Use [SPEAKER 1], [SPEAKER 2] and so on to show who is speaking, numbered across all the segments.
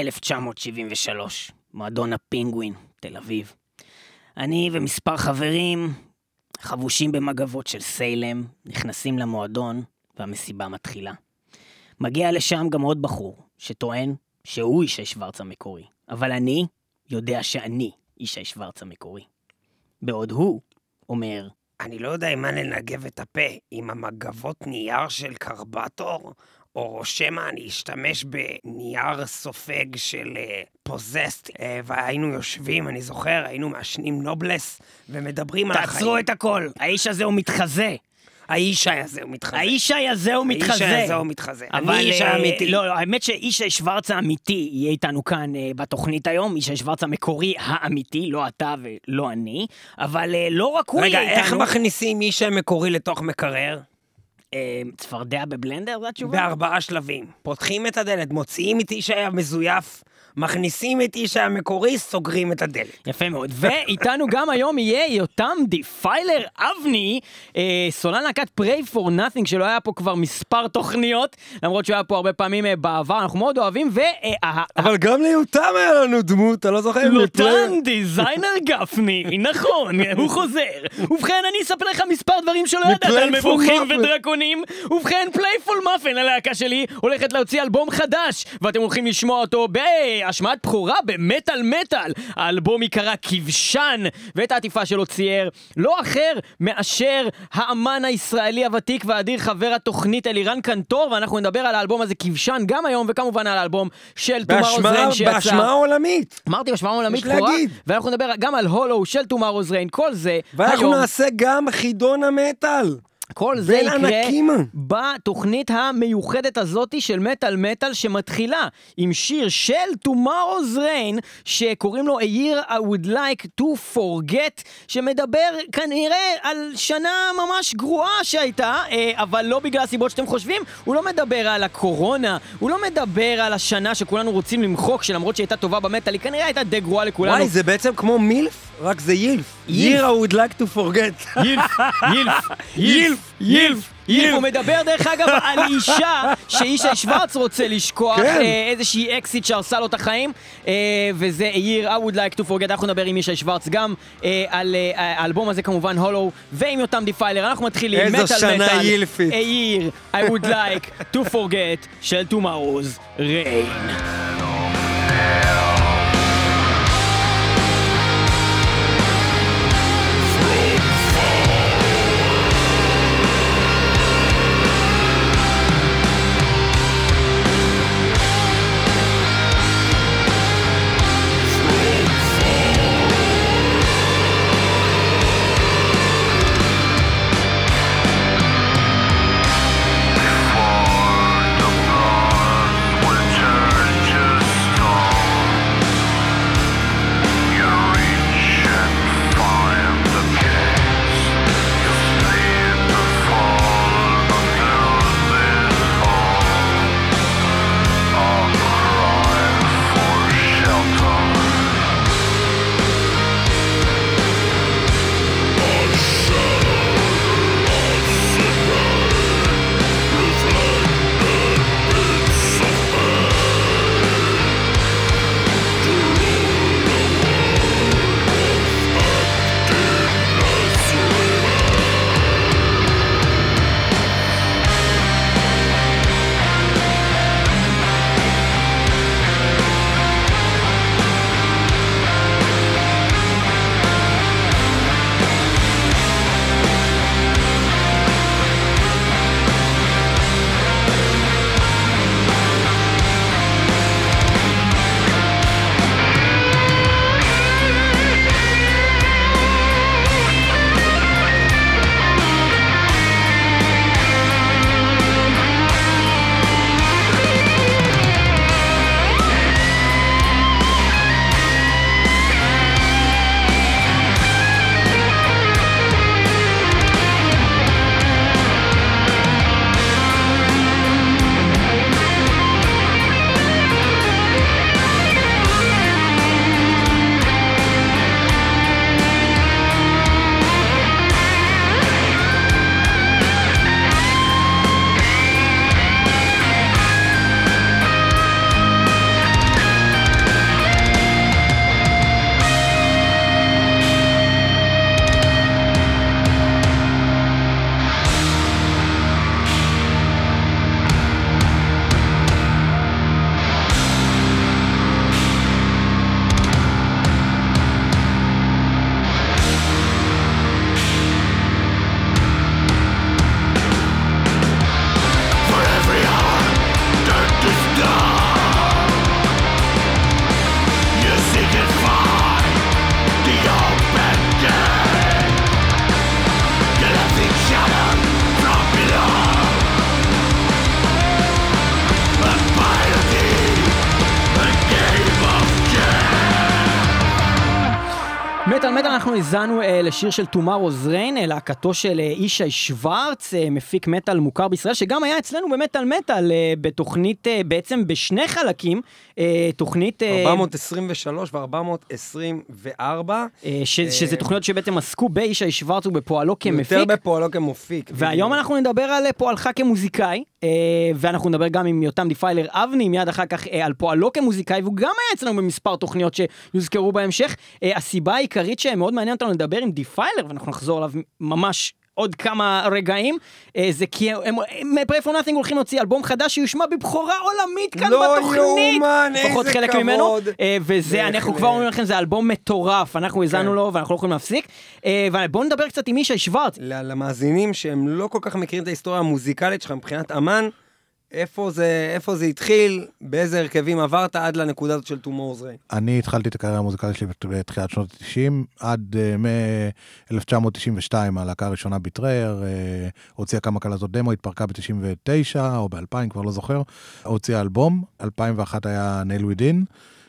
[SPEAKER 1] 1973, מועדון הפינגווין, תל אביב. אני ומספר חברים, חבושים במגבות של סיילם, נכנסים למועדון, והמסיבה מתחילה. מגיע לשם גם עוד בחור, שטוען שהוא ישי שוורץ המקורי, אבל אני יודע שאני ישי שוורץ המקורי. בעוד הוא אומר,
[SPEAKER 2] אני לא יודע עם מה לנגב את הפה, עם המגבות נייר של קרבטור, או שמא אני אשתמש בנייר סופג של פוזסט, uh, uh, והיינו יושבים, אני זוכר, היינו מעשנים נובלס, ומדברים על החיים.
[SPEAKER 1] תעצרו את הכל, האיש הזה הוא מתחזה.
[SPEAKER 2] האישי הזה הוא מתחזה.
[SPEAKER 1] האישי הזה הוא מתחזה.
[SPEAKER 2] האיש הזה הוא מתחזה.
[SPEAKER 1] אבל
[SPEAKER 2] אני איש
[SPEAKER 1] אה,
[SPEAKER 2] האמיתי.
[SPEAKER 1] לא, לא, האמת שאישי שוורץ האמיתי יהיה איתנו כאן אה, בתוכנית היום, אישי שוורץ המקורי האמיתי, לא אתה ולא אני, אבל אה, לא רק הוא
[SPEAKER 2] רגע,
[SPEAKER 1] יהיה איתנו.
[SPEAKER 2] איך מכניסים איש מקורי לתוך מקרר?
[SPEAKER 1] אה, צפרדע בבלנדר, זו התשובה?
[SPEAKER 2] בארבעה שלבים. פותחים את הדלת, מוציאים את איש המזויף, מכניסים את איש המקורי, סוגרים את הדלת.
[SPEAKER 1] יפה מאוד. ואיתנו גם היום יהיה יותם Defiler אבני, אה, סולן להקת Prey for Nothing, שלא היה פה כבר מספר תוכניות, למרות שהוא היה פה הרבה פעמים אה, בעבר, אנחנו מאוד אוהבים, וה...
[SPEAKER 3] אבל גם ליותם היה לנו דמות, אתה לא זוכר?
[SPEAKER 1] לוטן דיזיינר גפני, נכון, הוא חוזר. ובכן, אני אספר לך מספר דברים שלא ידעת על מבוכים. ודרקונים. ובכן, Prey for Nothing, הלהקה שלי, הולכת להוציא אלבום חדש, ואתם הולכים לשמוע אותו בהשמעת בכורה במטאל מטאל. האלבום ייקרא כבשן, ואת העטיפה שלו צייר לא אחר מאשר האמן הישראלי הוותיק והאדיר חבר התוכנית אלירן קנטור, ואנחנו נדבר על האלבום הזה כבשן גם היום, וכמובן על האלבום של
[SPEAKER 3] בהשמעה
[SPEAKER 1] עוזרן שיצא.
[SPEAKER 3] בהשמעה עולמית.
[SPEAKER 1] אמרתי בשמעה עולמית בכורה. ואנחנו נדבר גם על הולו של טומארוז ריין, כל זה
[SPEAKER 3] ואנחנו
[SPEAKER 1] היום,
[SPEAKER 3] נעשה גם חידון המטאל.
[SPEAKER 1] כל זה יקרה. בתוכנית המיוחדת הזאתי של מטאל מטאל שמתחילה עם שיר של Tomorrow's Rain שקוראים לו A Year I Would Like to Forget שמדבר כנראה על שנה ממש גרועה שהייתה אה, אבל לא בגלל הסיבות שאתם חושבים הוא לא מדבר על הקורונה הוא לא מדבר על השנה שכולנו רוצים למחוק שלמרות שהיא הייתה טובה במטאל היא כנראה הייתה די גרועה לכולנו
[SPEAKER 3] וואי, זה בעצם כמו MILF, רק זה
[SPEAKER 1] YILF.
[SPEAKER 3] Year I would like to forget.
[SPEAKER 1] YILF, YILF, YILF, YILF, YILF. הוא מדבר דרך אגב על אישה שישי שוורץ רוצה לשכוח
[SPEAKER 3] כן.
[SPEAKER 1] אה, איזושהי אקסית שהרסה לו את החיים אה, וזה Year I would like to forget אנחנו נדבר עם ישי שוורץ גם אה, על האלבום הזה כמובן הולו ועם יותם Defiler אנחנו מתחילים
[SPEAKER 3] איזו
[SPEAKER 1] מטאל
[SPEAKER 3] שנה
[SPEAKER 1] מטאל
[SPEAKER 3] יילפית.
[SPEAKER 1] Year I would like to forget של Tomorrow's Rain מטאל אנחנו האזנו אה, לשיר של Tomorrow's Rain, אה, להקתו של אה, ישי שוורץ, אה, מפיק מטאל מוכר בישראל, שגם היה אצלנו במטאל מטאל אה, בתוכנית, אה, בעצם בשני חלקים, אה, תוכנית... אה,
[SPEAKER 3] 423 ו-424.
[SPEAKER 1] אה, ש, שזה תוכניות שבעצם עסקו בישי שוורץ ובפועלו כמפיק.
[SPEAKER 3] יותר בפועלו כמפיק.
[SPEAKER 1] והיום אנחנו נדבר על פועלך כמוזיקאי, אה, ואנחנו נדבר גם עם יותם Defiler אבני, מיד אחר כך אה, על פועלו כמוזיקאי, והוא גם היה אצלנו במספר תוכניות שיוזכרו בהמשך. אה, הסיבה העיקרית שמאוד מעניין אותנו לדבר עם Defiler, ואנחנו נחזור עליו ממש עוד כמה רגעים, אה, זה כי הם, הם Prey for Nothing הולכים להוציא אלבום חדש שיושמע בבכורה עולמית כאן
[SPEAKER 3] לא
[SPEAKER 1] בתוכנית.
[SPEAKER 3] יאומן,
[SPEAKER 1] לפחות
[SPEAKER 3] איזה
[SPEAKER 1] חלק
[SPEAKER 3] כבוד.
[SPEAKER 1] ממנו, אה, וזה. אנחנו כבר אומרים לכם, זה אלבום מטורף, אנחנו האזנו
[SPEAKER 3] כן.
[SPEAKER 1] לו ואנחנו לא יכולים להפסיק. אה, ובואו נדבר קצת עם ישי שוורץ.
[SPEAKER 3] למאזינים שהם לא כל כך מכירים את ההיסטוריה המוזיקלית שלך מבחינת אמן, איפה זה, איפה זה התחיל, באיזה הרכבים עברת עד לנקודה הזאת של Tomorrow's Rain.
[SPEAKER 4] אני התחלתי את הקריירה המוזיקלית שלי בת- בתחילת שנות ה-90, עד מ-1992, הלהקה הראשונה Betrayer, אה, הוציאה כמה קלטות דמו, התפרקה ב-99 או ב-2000, כבר לא זוכר, הוציאה אלבום, 2001 היה Nail Within,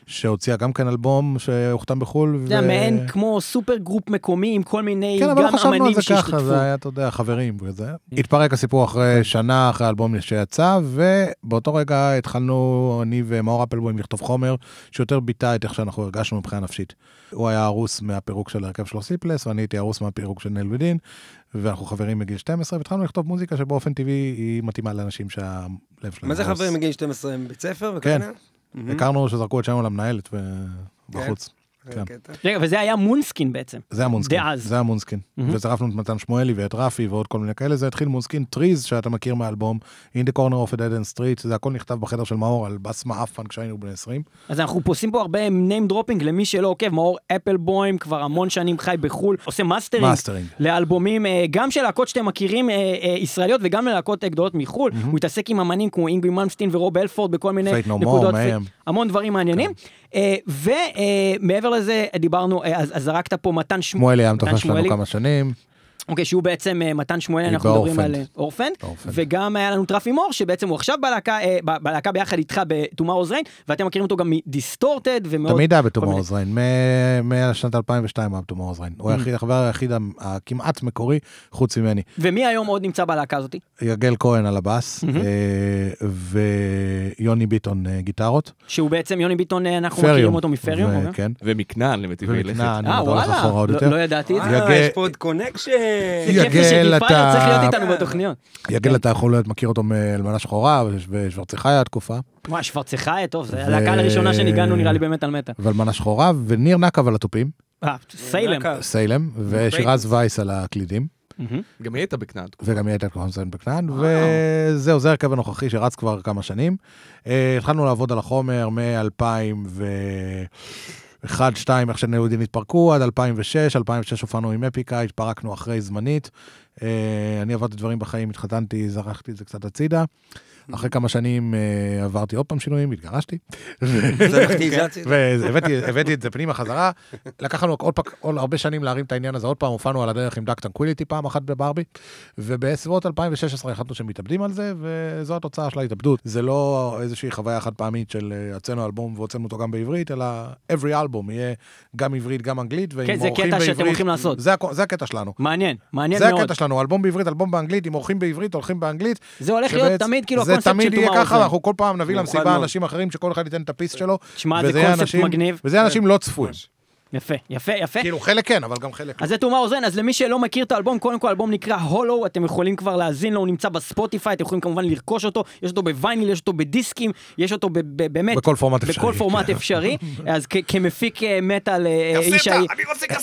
[SPEAKER 4] שהוציאה גם כן אלבום שהוחתם בחו"ל.
[SPEAKER 1] זה היה מעין כמו super group מקומי עם כל מיני
[SPEAKER 4] כן, אבל לא
[SPEAKER 1] גם
[SPEAKER 4] חשבנו על
[SPEAKER 1] אמנים
[SPEAKER 4] זה ככה,
[SPEAKER 1] שהשתתפו.
[SPEAKER 4] זה היה, אתה יודע, חברים וזה. התפרק הסיפור אחרי שנה, אחרי האלבום שיצא, ובאותו רגע התחלנו, אני ומאור אפלבוים, לכתוב חומר שיותר ביטא את איך שאנחנו הרגשנו מבחינה נפשית. הוא היה הרוס מהפירוק של ההרכב שלו Sleepless, ואני הייתי הרוס מהפירוק של Nail Within, ואנחנו חברים מגיל 12, והתחלנו לכתוב מוזיקה שבאופן טבעי היא מתאימה לאנשים שהלב שלהם
[SPEAKER 3] מה זה
[SPEAKER 4] הרוס.
[SPEAKER 3] חברים מגיל 12 מבית ספר?
[SPEAKER 4] כן.
[SPEAKER 3] וכאלה? מהמם.
[SPEAKER 4] הכרנו שזרקו את שלנו למנהלת בחוץ. כן.
[SPEAKER 1] רגע, וזה היה Moonskin בעצם.
[SPEAKER 4] זה ה Moonskin,
[SPEAKER 1] דאז.
[SPEAKER 4] זה ה Moonskin.
[SPEAKER 1] מהמם.
[SPEAKER 4] וצירפנו את מתן שמואלי ואת רפי ועוד כל מיני כאלה, זה התחיל Moonskin Trees, שאתה מכיר מהאלבום, In the Corner of a Dead End Street, זה הכל נכתב בחדר של מאור על בס מעפן כשהיינו בני 20.
[SPEAKER 1] אז אנחנו עושים פה הרבה name dropping למי שלא עוקב, מאור אפלבוים כבר המון שנים חי בחו"ל, עושה mastering
[SPEAKER 4] mastering.
[SPEAKER 1] לאלבומים, אה, גם של להקות שאתם מכירים אה, אה, ישראליות וגם ללהקות גדולות מחו"ל. הוא התעסק עם אמנים כמו Yngwie Malmsteen ו Rob Halford בכל מיני נקודות. המון דברים מעניינים. ומעבר לזה דיברנו, אה, אז זרקת פה מתן שמואלי.
[SPEAKER 4] שמואלי היה
[SPEAKER 1] מתן
[SPEAKER 4] מתופף שלנו. כמה שנים.
[SPEAKER 1] אוקיי, שהוא בעצם אה, מתן שמואלי,
[SPEAKER 4] היא
[SPEAKER 1] אנחנו מדברים. על אה,
[SPEAKER 4] Orphaned.
[SPEAKER 1] וגם היה לנו את רפי מור, שבעצם הוא עכשיו בלהקה, אה, בלהקה ביחד איתך ב-Tomorrow's Rain, ואתם מכירים אותו גם מ Distorted ומאוד...
[SPEAKER 4] תמיד היה
[SPEAKER 1] כל מיני-
[SPEAKER 4] ב Tomorrow's Rain, משנת 2002 היה ב Tomorrow's Rain. הוא היחיד, החבר היחיד הכמעט מקורי, חוץ ממני.
[SPEAKER 1] ומי היום עוד נמצא בלהקה הזאתי?
[SPEAKER 4] יגל כהן על הבאס. אה, ויוני ביטון גיטרות.
[SPEAKER 1] שהוא בעצם, יוני ביטון, אנחנו. מכירים אותו מ
[SPEAKER 4] Ferium,
[SPEAKER 1] אוקיי?
[SPEAKER 4] כן.
[SPEAKER 5] ומכנען למטיבי לכת.
[SPEAKER 1] אה, וואלה, לא-. לא ידעתי את זה.
[SPEAKER 3] יש פה עוד connection.
[SPEAKER 1] זה כיף
[SPEAKER 4] יגל,
[SPEAKER 1] שגיל
[SPEAKER 4] אתה-
[SPEAKER 1] פיילר צריך להיות איתנו בתוכניות.
[SPEAKER 4] יגל, אתה יכול להיות מכיר אותו מאלמנה שחורה, ושוורצחיה התקופה.
[SPEAKER 1] וואי, שוורצחיה, טוב, זה
[SPEAKER 4] ו-
[SPEAKER 1] הלהקה הראשונה שניגענו נראה לי באמת על מטה.
[SPEAKER 4] ואלמנה שחורה, וניר נקב על התופים,
[SPEAKER 1] אה, סיילם.
[SPEAKER 4] סיילם, ושירז וייס על הקלידים.
[SPEAKER 5] גם היא הייתה בכנען.
[SPEAKER 4] וגם היא הייתה מזיין בכנען, וזהו, זה ההרכב הנוכחי שרץ כבר כמה שנים. אה, התחלנו לעבוד על החומר מ-2001-2002, איך שנלודים התפרקו, עד 2006, 2006 הופענו עם אפיקה, התפרקנו אחרי זמנית. אה, אני עברתי דברים בחיים, התחתנתי, זרקתי את זה קצת הצידה. אחרי כמה שנים אה, עברתי עוד פעם שינויים, התגרשתי.
[SPEAKER 3] זה.
[SPEAKER 4] והבאתי הבאתי את זה פנימה חזרה. לקח לנו עוד, הרבה שנים להרים את העניין הזה עוד פעם, הופענו על הדרך עם Dark Tranquillity פעם אחת בברבי, ובסביבות 2016 החלטנו שמתאבדים על זה, וזו התוצאה של ההתאבדות. זה לא איזושהי חוויה חד פעמית של אה, הוצאנו אלבום והוצאנו אותו גם בעברית, אלא every album יהיה גם עברית, גם אנגלית, ועם
[SPEAKER 1] כן, זה
[SPEAKER 4] אורחים
[SPEAKER 1] קטע
[SPEAKER 4] בעברית.
[SPEAKER 1] שאתם הולכים לעשות.
[SPEAKER 4] זה, זה הקטע שלנו.
[SPEAKER 1] מעניין, מעניין
[SPEAKER 4] זה
[SPEAKER 1] מאוד.
[SPEAKER 4] הקטע שלנו, אלבום בעברית, אלבום באנגלית, עם אורחים בעברית, הולכים באנגלית.
[SPEAKER 1] זה הולך להיות תמיד כאילו
[SPEAKER 4] זה תמיד יהיה ככה,
[SPEAKER 1] Rain.
[SPEAKER 4] ואנחנו כל פעם נביא למסיבה. אנשים אחרים שכל אחד ייתן את הפיס שלו.
[SPEAKER 1] תשמע, זה קונספט מגניב.
[SPEAKER 4] וזה אנשים לא צפויים.
[SPEAKER 1] יפה, יפה, יפה.
[SPEAKER 4] כאילו חלק כן, אבל גם חלק לא.
[SPEAKER 1] אז זה תומר אוזן, אז למי שלא מכיר את האלבום, קודם כל האלבום נקרא הולו, אתם יכולים כבר להאזין לו, הוא נמצא בספוטיפיי, אתם יכולים כמובן לרכוש אותו, יש אותו בווייניל, יש אותו בדיסקים, יש אותו ב- ב- באמת,
[SPEAKER 4] בכל פורמט אפשרי.
[SPEAKER 1] בכל פורמט
[SPEAKER 4] כן.
[SPEAKER 1] אפשרי, אז כ- כמפיק אה, מטאל, אה, איש ה...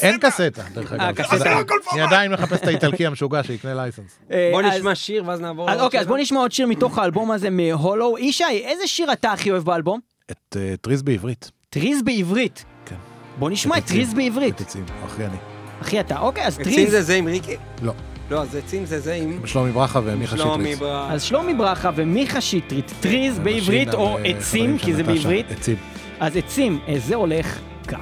[SPEAKER 4] אין קסטה, דרך
[SPEAKER 1] אה,
[SPEAKER 4] אגב.
[SPEAKER 1] קסטה.
[SPEAKER 4] אני עדיין מחפש את האיטלקי המשוגע שיקנה
[SPEAKER 1] license.
[SPEAKER 3] בוא נשמע שיר ואז נעבור...
[SPEAKER 1] אוקיי, אז. בוא נשמע עוד שיר מתוך האלבום הזה מהולו. ישי, איזה שיר אתה הכי אוהב באלבום?
[SPEAKER 4] את Trees בעברית.
[SPEAKER 1] Trees בעברית. בוא נשמע את
[SPEAKER 4] עצים.
[SPEAKER 1] Trees בעברית.
[SPEAKER 4] את עצים, אחי אני.
[SPEAKER 1] אחי אתה, אוקיי, אז
[SPEAKER 3] עצים
[SPEAKER 1] Trees.
[SPEAKER 3] זה זה עם ריקי?
[SPEAKER 4] לא.
[SPEAKER 3] לא, אז עצים זה זה עם...
[SPEAKER 4] שלומי ברכה ומיכה שטרית.
[SPEAKER 1] אז שלומי ברכה ומיכה שטרית, טריז בעברית או
[SPEAKER 4] אה,
[SPEAKER 1] עצים, כי זה. בעברית.
[SPEAKER 4] עצים.
[SPEAKER 1] אז עצים, אה, זה הולך כך.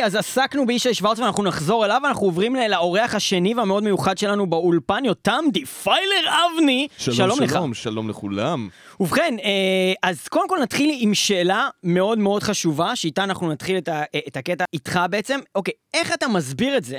[SPEAKER 1] אוקיי, אז עסקנו בישי שוורץ ואנחנו נחזור אליו, אנחנו עוברים לאורח השני והמאוד מיוחד שלנו באולפן, יותם Defiler אבני.
[SPEAKER 5] שלום,
[SPEAKER 1] לך.
[SPEAKER 5] שלום, שלום לכולם.
[SPEAKER 1] ובכן, אה, אז קודם כל נתחיל עם שאלה מאוד מאוד חשובה, שאיתה אנחנו נתחיל את, ה, את הקטע איתך בעצם. אוקיי, איך אתה מסביר את זה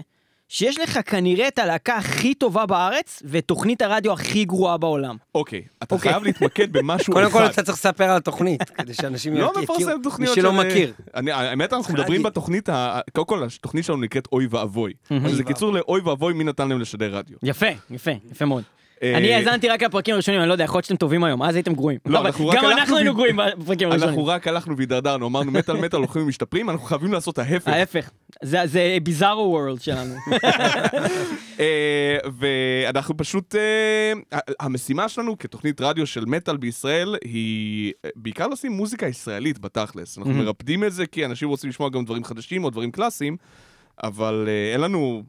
[SPEAKER 1] שיש לך כנראה את הלהקה הכי טובה בארץ ותוכנית הרדיו הכי גרועה בעולם?
[SPEAKER 5] אוקיי, אתה
[SPEAKER 1] אוקיי.
[SPEAKER 5] חייב להתמקד במשהו אחד.
[SPEAKER 3] קודם כל אתה צריך לספר על התוכנית, כדי שאנשים
[SPEAKER 5] לא
[SPEAKER 3] יכירו.
[SPEAKER 5] מפרסם תוכניות
[SPEAKER 3] מי שלא
[SPEAKER 5] של-
[SPEAKER 3] מכיר.
[SPEAKER 5] אני- האמת, אנחנו. מדברים בתוכנית, ה- קודם כל, התוכנית שלנו נקראת אוי ואבוי. שזה קיצור לאוי ואבוי, מי נתן להם לשדר רדיו.
[SPEAKER 1] יפה, יפה, יפה מאוד.
[SPEAKER 5] אה,
[SPEAKER 1] אני האזנתי רק לפרקים הראשונים, אני לא יודע, יכול להיות שאתם טובים היום, אז הייתם גרועים.
[SPEAKER 5] לא, אנחנו רק
[SPEAKER 1] גם אנחנו היינו גרועים בפרקים הראשונים.
[SPEAKER 5] אנחנו רק הלכנו והידרדרנו, אמרנו מטאל מטאל הולכים ומשתפרים, אנחנו חייבים לעשות ההפך.
[SPEAKER 1] ההפך, זה ביזארו וורלד שלנו.
[SPEAKER 5] אה, ואנחנו פשוט, אה, המשימה שלנו כתוכנית רדיו של מטאל בישראל היא אה, בעיקר לשים מוזיקה ישראלית בתכלס. אנחנו
[SPEAKER 1] מהמם.
[SPEAKER 5] מרפדים את זה כי אנשים רוצים לשמוע גם דברים חדשים או דברים קלאסיים, אבל אה, אין לנו,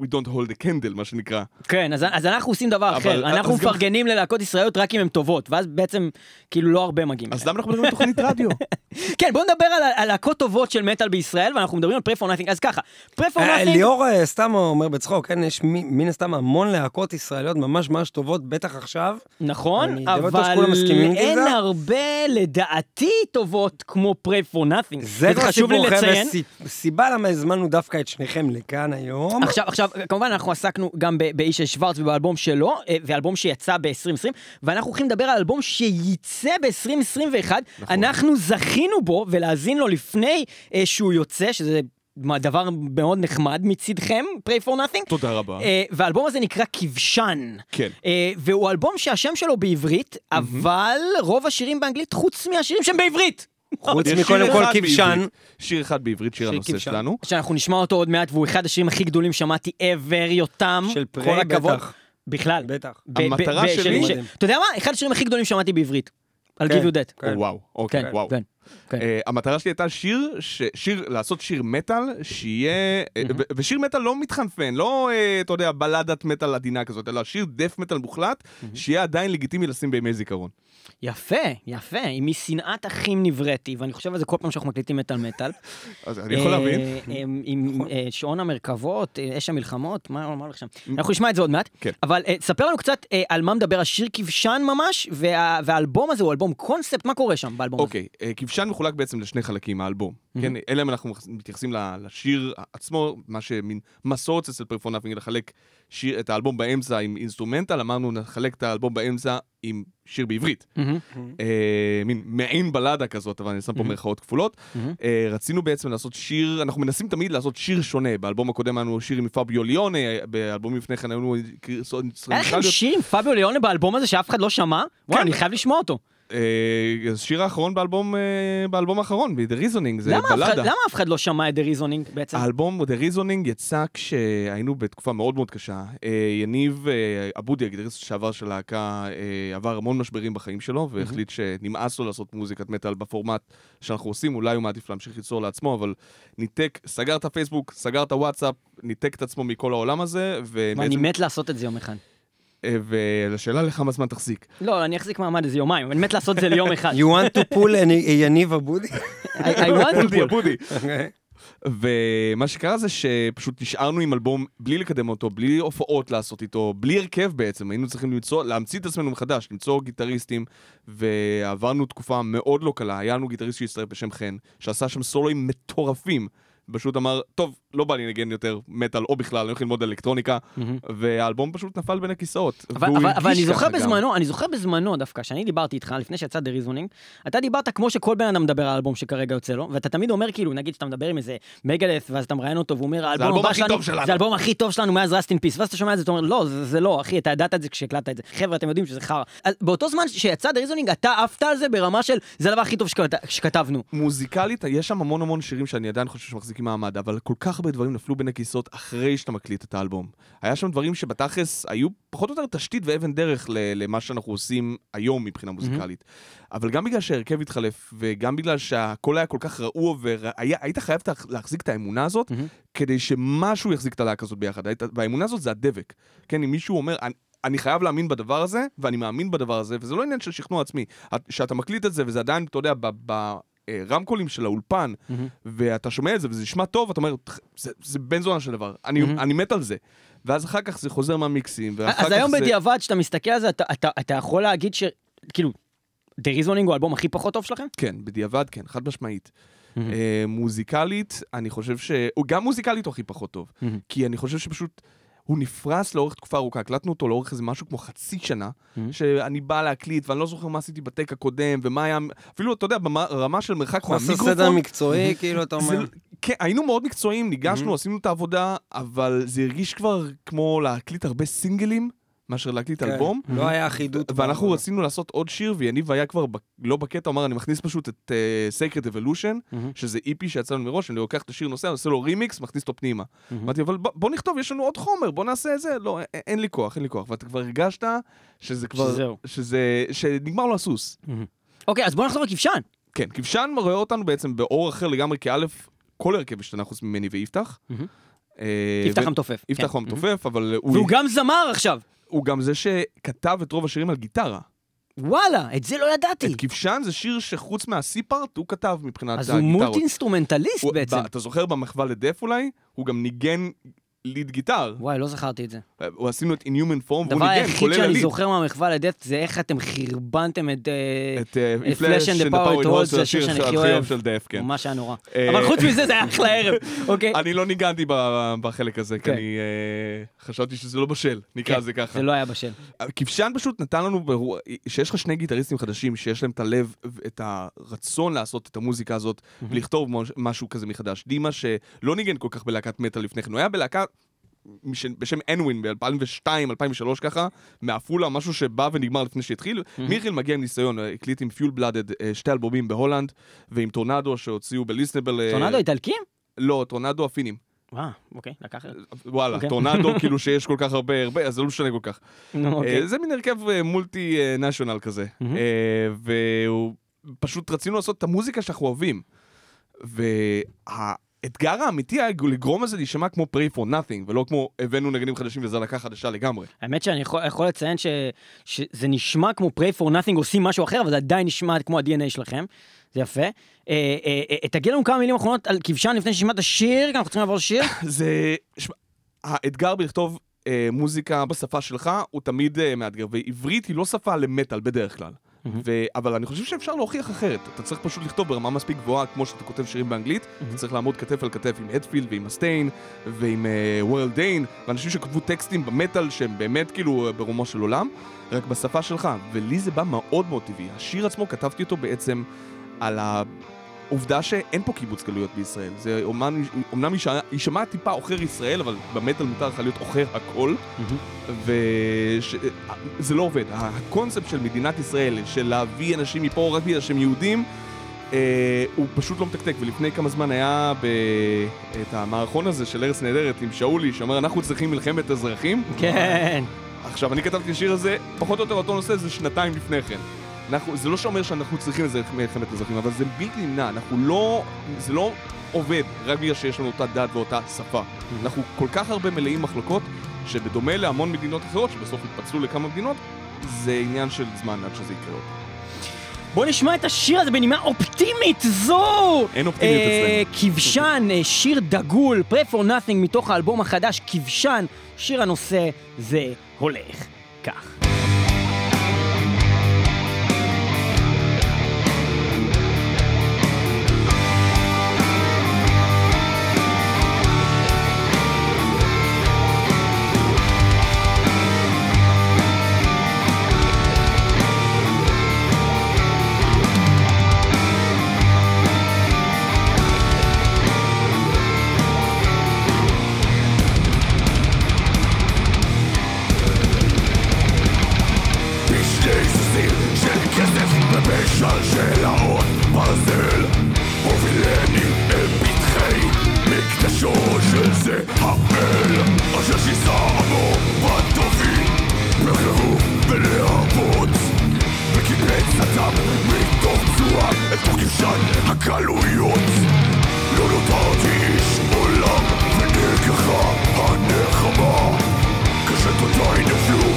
[SPEAKER 5] we don't hold a candle, מה שנקרא.
[SPEAKER 1] כן, אז, אז אנחנו עושים דבר
[SPEAKER 5] אבל-
[SPEAKER 1] אחר, אנחנו
[SPEAKER 5] אז גם-
[SPEAKER 1] מפרגנים ללהקות ישראליות רק אם הן טובות, ואז בעצם כאילו לא הרבה מגיעים.
[SPEAKER 5] אז למה אנחנו מדברים על תוכנית רדיו?
[SPEAKER 1] כן, בואו נדבר על, על להקות טובות של מטאל בישראל, ואנחנו מדברים על Prey for Nothing, אז ככה, Prey for
[SPEAKER 3] אה,
[SPEAKER 1] Nothing,
[SPEAKER 3] ליאור אה, סתם אומר בצחוק, כן, יש מן הסתם המון להקות ישראליות ממש ממש טובות, בטח עכשיו.
[SPEAKER 1] נכון, אבל אין
[SPEAKER 3] זה.
[SPEAKER 1] הרבה, לדעתי, טובות כמו Prey for Nothing.
[SPEAKER 3] זה כבר
[SPEAKER 1] חשוב לי
[SPEAKER 3] סיפור
[SPEAKER 1] לציין.
[SPEAKER 3] סיבה למה הזמנו דווקא את שניכם לכאן היום.
[SPEAKER 1] עכשיו, עכשיו, כמובן אנחנו עסקנו גם באיש שוורץ ובאלבום שלו, אה, ואלבום שיצא ב-2020, ואנחנו הולכים לדבר על אלבום שייצא ב-2021.
[SPEAKER 5] נכון.
[SPEAKER 1] אנחנו זכינו בו ולהאזין לו לפני אה, שהוא יוצא, שזה דבר מאוד נחמד מצידכם, Pray for Nothing.
[SPEAKER 5] תודה רבה.
[SPEAKER 1] אה, והאלבום הזה נקרא כבשן.
[SPEAKER 5] כן.
[SPEAKER 1] אה, והוא אלבום שהשם שלו בעברית, אבל רוב השירים באנגלית, חוץ מהשירים שהם בעברית.
[SPEAKER 3] חוץ מקודם כל כבשן.
[SPEAKER 5] שיר אחד בעברית, שיר הנושא. שלנו.
[SPEAKER 1] שאנחנו נשמע אותו עוד מעט, והוא אחד השירים הכי גדולים שמעתי ever, יותם.
[SPEAKER 3] של פריי
[SPEAKER 1] הכבוד.
[SPEAKER 3] בטח.
[SPEAKER 1] בכלל.
[SPEAKER 3] בטח.
[SPEAKER 5] המטרה שלי-
[SPEAKER 1] אתה יודע מה? אחד השירים הכי גדולים שמעתי בעברית. על
[SPEAKER 3] כן.
[SPEAKER 1] Give you that.
[SPEAKER 3] כן.
[SPEAKER 5] וואו, אוקיי,
[SPEAKER 1] כן,
[SPEAKER 5] וואו.
[SPEAKER 1] כן, כן.
[SPEAKER 5] אה, המטרה שלי הייתה שיר, שיר, לעשות שיר מטאל, שיהיה, אה, ושיר מטאל לא מתחנפן, לא, אה, אתה יודע, בלדת מטאל עדינה כזאת, אלא שיר דף מטאל מוחלט, שיהיה עדיין לגיטימי לשים בימי זיכרון.
[SPEAKER 1] יפה, יפה. עם משנאת אחים נבראתי, ואני חושב על זה כל פעם שאנחנו מקליטים מטאל מטאל.
[SPEAKER 5] אז אני יכול להבין.
[SPEAKER 1] אה, עם- עם אה, שעון המרכבות, אה, אש המלחמות, מה הולך שם? אנחנו נשמע את זה עוד מעט.
[SPEAKER 5] כן.
[SPEAKER 1] אבל אה, תספר לנו קצת אה, על מה מדבר השיר כבשן ממש, וה- והאלבום הזה הוא אלבום קונספט, מה קורה שם באלבום הזה?
[SPEAKER 5] אוקיי, אה, כבשן מחולק בעצם לשני חלקים, האלבום. כן, אלא אם אנחנו מתייחסים לשיר עצמו, מה שמין מסורת אצל Prey for Nothing, לחלק שיר- את האלבום באמצע עם instrumental, אמרנו נחלק את האלבום באמצע עם שיר בעברית. אה, מין מעין בלדה כזאת, אבל אני שם פה מירכאות כפולות. אה, רצינו בעצם לעשות שיר, אנחנו מנסים תמיד לעשות שיר שונה. באלבום הקודם היה לנו שיר עם פביו ליונה, באלבומים לפני כן היו לנו
[SPEAKER 1] היה לכם. שיר עם פביו ליונה באלבום הזה שאף אחד לא שמע? וואי,
[SPEAKER 5] כן.
[SPEAKER 1] אני חייב לשמוע אותו.
[SPEAKER 5] אה, השיר האחרון באלבום, אה, באלבום האחרון, ב-The Reasoning, זה
[SPEAKER 1] למה אף אחד-
[SPEAKER 5] בלדה.
[SPEAKER 1] למה אף אחד לא שמע את The Reasoning בעצם?
[SPEAKER 5] האלבום The Reasoning יצא כשהיינו בתקופה מאוד מאוד קשה. אה, יניב אה, אבודי, הגיטריסט לשעבר של להקה, אה, עבר המון משברים בחיים שלו, והחליט שנמאס לו לעשות מוזיקת מטאל בפורמט שאנחנו עושים, אולי הוא מעדיף להמשיך ליצור לעצמו, אבל ניתק, סגר את הפייסבוק, סגר את הוואטסאפ, ניתק את עצמו מכל העולם הזה,
[SPEAKER 1] ואני. מת לעשות את זה יום אחד.
[SPEAKER 5] ולשאלה לכמה זמן תחזיק.
[SPEAKER 1] לא, אני אחזיק מעמד איזה יומיים, אני מת לעשות את זה ליום אחד.
[SPEAKER 3] You want to pull יניב אבודי?
[SPEAKER 1] I want to pull.
[SPEAKER 5] אבודי. ומה שקרה זה שפשוט נשארנו עם אלבום בלי לקדם אותו, בלי הופעות לעשות איתו, בלי הרכב בעצם, היינו צריכים למצוא, להמציא את עצמנו מחדש, למצוא גיטריסטים, ועברנו תקופה מאוד לא קלה, היה לנו גיטריסט שהצטרף בשם חן, שעשה שם סולואים מטורפים. פשוט אמר, טוב, לא בא לי לנגן יותר מטאל או בכלל, אני הולך ללמוד אלקטרוניקה, והאלבום פשוט נפל בין הכיסאות.
[SPEAKER 1] אבל, אבל, אבל אני זוכר
[SPEAKER 5] גם.
[SPEAKER 1] בזמנו, אני זוכר בזמנו דווקא, כשאני דיברתי איתך, לפני שיצא The Reasoning, אתה דיברת כמו שכל בן אדם מדבר על אלבום שכרגע יוצא לו, ואתה תמיד אומר כאילו, נגיד שאתה מדבר עם איזה Megadeth, ואז אתה מראיין אותו, והוא אומר, האלבום
[SPEAKER 5] האלבום
[SPEAKER 1] הבא שלנו,
[SPEAKER 5] טוב שלנו."
[SPEAKER 1] זה האלבום הכי טוב שלנו מאז Rust in Peace, ואז אתה שומע את זה, אתה אומר, לא, זה, זה לא, אחי, אתה ידעת את זה כשהקלטת את זה. חבר'ה, אתם יודעים שזה חרא. אז באותו זמן שיצא The Reasoning, אתה עפת על זה ברמה של, זה הדבר הכי טוב שכת, שכתבנו.
[SPEAKER 5] מוזיקלית, יש שם המון המון שירים שאני עדיין חושב שמחזיקים מעמד, אבל כל כך הרבה דברים נפלו בין הכיסאות אחרי שאתה מקליט את האלבום. היה שם דברים שבתכלס היו פחות או יותר תשתית ואבן דרך למה שאנחנו עושים היום מבחינה מוזיקלית. אבל גם בגלל שההרכב התחלף, וגם בגלל שהכל היה כל כך רעוע, והיית חייב להחזיק את האמונה הזאת, כדי שמשהו יחזיק את הלהקה הזאת ביחד. והאמונה הזאת זה הדבק. כן, אם מישהו אומר, "אני- חייב להאמין בדבר הזה, ואני מאמין בדבר הזה, וזה לא עניין של שכנוע עצמי. את- שאתה מקליט את זה, וזה עדיין, אתה יודע, ב... ב הרמקולים של האולפן,
[SPEAKER 1] מהמם.
[SPEAKER 5] ואתה שומע את זה וזה נשמע טוב, אתה אומר, זה, זה בן זונה של דבר, אני,
[SPEAKER 1] מהמם.
[SPEAKER 5] אני מת על זה. ואז אחר כך זה חוזר מהמיקסים, ואחר
[SPEAKER 1] אז
[SPEAKER 5] כך
[SPEAKER 1] היום
[SPEAKER 5] זה...
[SPEAKER 1] בדיעבד, כשאתה מסתכל על זה, אתה- אתה- אתה יכול להגיד ש... כאילו, The Reasoning הוא האלבום הכי פחות טוב שלכם?
[SPEAKER 5] כן, בדיעבד כן, חד משמעית.
[SPEAKER 1] מהמם.
[SPEAKER 5] אה, מוזיקלית, אני חושב ש... גם מוזיקלית הוא הכי פחות טוב.
[SPEAKER 1] מהמם.
[SPEAKER 5] כי אני חושב שפשוט... הוא נפרס לאורך תקופה ארוכה, הקלטנו אותו לאורך איזה משהו כמו חצי שנה,
[SPEAKER 1] מהמם.
[SPEAKER 5] שאני בא להקליט ואני לא זוכר מה עשיתי בטק הקודם, ומה היה, אפילו, אתה יודע, ברמה של מרחק
[SPEAKER 3] חוסר
[SPEAKER 5] מהמיקרופון.
[SPEAKER 3] סדר מקצועי, כאילו, אתה
[SPEAKER 5] זה-
[SPEAKER 3] אומר.
[SPEAKER 5] כן, היינו מאוד מקצועיים, ניגשנו,
[SPEAKER 3] Mhm.
[SPEAKER 5] עשינו את העבודה, אבל זה הרגיש כבר כמו להקליט הרבה סינגלים, מאשר להקליט
[SPEAKER 3] כן.
[SPEAKER 5] אלבום.
[SPEAKER 3] לא היה אחידות.
[SPEAKER 5] ואנחנו. רצינו לעשות עוד שיר, ויניב היה כבר ב- לא בקטע, אמר, אני מכניס פשוט את uh, Sacred Evolution,
[SPEAKER 1] מהמם.
[SPEAKER 5] שזה איפי שיצא לנו מראש, אני לוקח את השיר נוסע, עושה לו רימיקס, מכניס אותו פנימה. אמרתי, אבל ב- בוא נכתוב, יש לנו עוד חומר, בוא נעשה את זה. לא, א- אין לי כוח, אין לי כוח. ואתה כבר הרגשת שזה כבר...
[SPEAKER 1] שזהו.
[SPEAKER 5] שזה... שנגמר לו הסוס.
[SPEAKER 1] אוקיי, אז בוא נחזור לכבשן.
[SPEAKER 5] כן, כבשן רואה אותנו בעצם באור אחר לגמרי, כי א', כל הרכב השתנה חוץ ממני ויפתח. אה,
[SPEAKER 1] יפתח המתופף.
[SPEAKER 5] יפתח
[SPEAKER 1] כן.
[SPEAKER 5] המתופף, אבל הוא-
[SPEAKER 1] והוא גם זמר עכשיו.
[SPEAKER 5] הוא גם זה שכתב את רוב השירים על גיטרה.
[SPEAKER 1] וואלה, את זה לא ידעתי.
[SPEAKER 5] את כבשן זה שיר שחוץ מהסי-פארט הוא כתב מבחינת
[SPEAKER 1] אז הוא
[SPEAKER 5] הגיטרות.
[SPEAKER 1] מולטי אינסטרומנטליסט בעצם.
[SPEAKER 5] אתה זוכר במחווה לדף אולי? הוא גם ניגן ליד גיטר.
[SPEAKER 1] וואי, לא זכרתי את זה.
[SPEAKER 5] הוא עשינו את Inhuman Form והוא
[SPEAKER 1] הדבר
[SPEAKER 5] ניגן,
[SPEAKER 1] היחיד
[SPEAKER 5] כולל
[SPEAKER 1] שאני
[SPEAKER 5] הליד.
[SPEAKER 1] זוכר מהמחווה לדף זה איך אתם חרבנתם את... אה,
[SPEAKER 5] את אה,
[SPEAKER 1] את Power
[SPEAKER 5] Power
[SPEAKER 1] It
[SPEAKER 5] It
[SPEAKER 1] Holds,
[SPEAKER 5] Holds,
[SPEAKER 1] זה
[SPEAKER 5] השיר
[SPEAKER 1] שאני הכי אוהב.
[SPEAKER 5] של דף, כן.
[SPEAKER 1] ממש היה נורא.
[SPEAKER 5] אה,
[SPEAKER 1] אבל חוץ מזה זה היה אחלה ערב, אוקיי?
[SPEAKER 5] אני לא ניגנתי בחלק הזה, כי
[SPEAKER 1] כן.
[SPEAKER 5] אני אה, חשבתי שזה לא בשל, נקרא
[SPEAKER 1] כן,
[SPEAKER 5] לזה ככה.
[SPEAKER 1] זה לא היה בשל.
[SPEAKER 5] כבשן פשוט נתן לנו, שיש לך שני גיטריסטים חדשים שיש להם את הלב, את הרצון לעשות את המוזיקה הזאת ולכתוב משהו כזה מחדש. דימה שלא ניגן כל כך בלהקת מטאל לפני כן, הוא היה בלהקה בשם אנווין ב-2002, 2003 ככה, מעפולה, משהו שבא ונגמר לפני שהתחיל. מיכיל מגיע עם ניסיון, אה, הקליט עם פיול בלאדד שתי אלבומים בהולנד, ועם טורנדו שהוציאו ב Listenable... אה,
[SPEAKER 1] טורנדו איטלקים?
[SPEAKER 5] לא, טורנדו הפינים.
[SPEAKER 1] אה, אוקיי, לקח...
[SPEAKER 5] וואלה,
[SPEAKER 1] אוקיי.
[SPEAKER 5] טורנדו כאילו שיש כל כך הרבה, הרבה, אז זה לא משנה כל כך.
[SPEAKER 1] נו, אוקיי.
[SPEAKER 5] אה, זה מין הרכב אה, multi אה, national כזה.
[SPEAKER 1] מהמם.
[SPEAKER 5] אה, ופשוט רצינו לעשות את המוזיקה שאנחנו אוהבים. והאתגר האמיתי היה לגרום לזה להישמע כמו Prey for Nothing, ולא כמו הבאנו נגנים חדשים וזו להקה חדשה לגמרי.
[SPEAKER 1] האמת שאני יכול, יכול לציין ש, שזה נשמע כמו pray for nothing עושים משהו אחר, אבל זה עדיין נשמע כמו ה-DNA שלכם. זה יפה. אה, אה, אה, תגיד לנו כמה מילים אחרונות על כבשן לפני שנשמע את השיר, כי אנחנו צריכים לעבור לשיר.
[SPEAKER 5] זה... שמע, האתגר בלכתוב אה, מוזיקה בשפה שלך הוא תמיד אה, מאתגר, ועברית היא לא שפה למטאל בדרך כלל. ו... אבל אני חושב שאפשר להוכיח אחרת. אתה צריך פשוט לכתוב ברמה מספיק גבוהה, כמו שאתה כותב שירים באנגלית, אתה צריך לעמוד כתף על כתף עם הדפילד ועם הסטיין ועם וורל דיין, ואנשים שכתבו טקסטים במטאל שהם באמת כאילו אה, ברומו של עולם, רק בשפה שלך. ולי זה בא מאוד מאוד טבעי. השיר עצמו, כתבתי אותו בעצם על העובדה שאין פה קיבוץ גלויות בישראל. זה אומנם, יישמע טיפה עוכר ישראל, אבל במטאל מותר לך להיות עוכר הכל. וזה לא עובד. הקונספט של מדינת ישראל, של להביא אנשים מפה רק בגלל שהם יהודים, אה, הוא פשוט לא מתקתק. ולפני כמה זמן היה ב... את המערכון הזה של ארץ נהדרת עם שאולי, שאומר אנחנו צריכים מלחמת אזרחים.
[SPEAKER 1] כן.
[SPEAKER 5] עכשיו, אני כתבתי את השיר הזה, פחות או יותר אותו נושא, זה שנתיים לפני כן. אנחנו, זה לא שאומר שאנחנו צריכים איזה מלחמת אזרחים, אבל זה בלתי נמנע, אנחנו לא... זה לא עובד רק בגלל שיש לנו אותה דת ואותה שפה. אנחנו כל כך הרבה מלאים מחלוקות, שבדומה להמון מדינות אחרות, שבסוף התפצלו לכמה מדינות, זה עניין של זמן עד שזה יקרה.
[SPEAKER 1] בוא נשמע את השיר הזה בנימה אופטימית זו!
[SPEAKER 5] אין אופטימיות
[SPEAKER 1] אה,
[SPEAKER 5] אצלנו.
[SPEAKER 1] כבשן, אה, שיר דגול, pray for nothing מתוך האלבום החדש, כבשן, שיר הנושא זה הולך כך.
[SPEAKER 6] ובשלשלאות ברזל הובילני אל פתחי מקדשו של זה האל. אשר שיסה עמו בטובים בחירוף ולהבות. וקיבץ אדם מתוך פצועה את כמו כבשן הגלויות לא נותרתי איש עולם ונלקחה הנחמה כשתותיי נפלו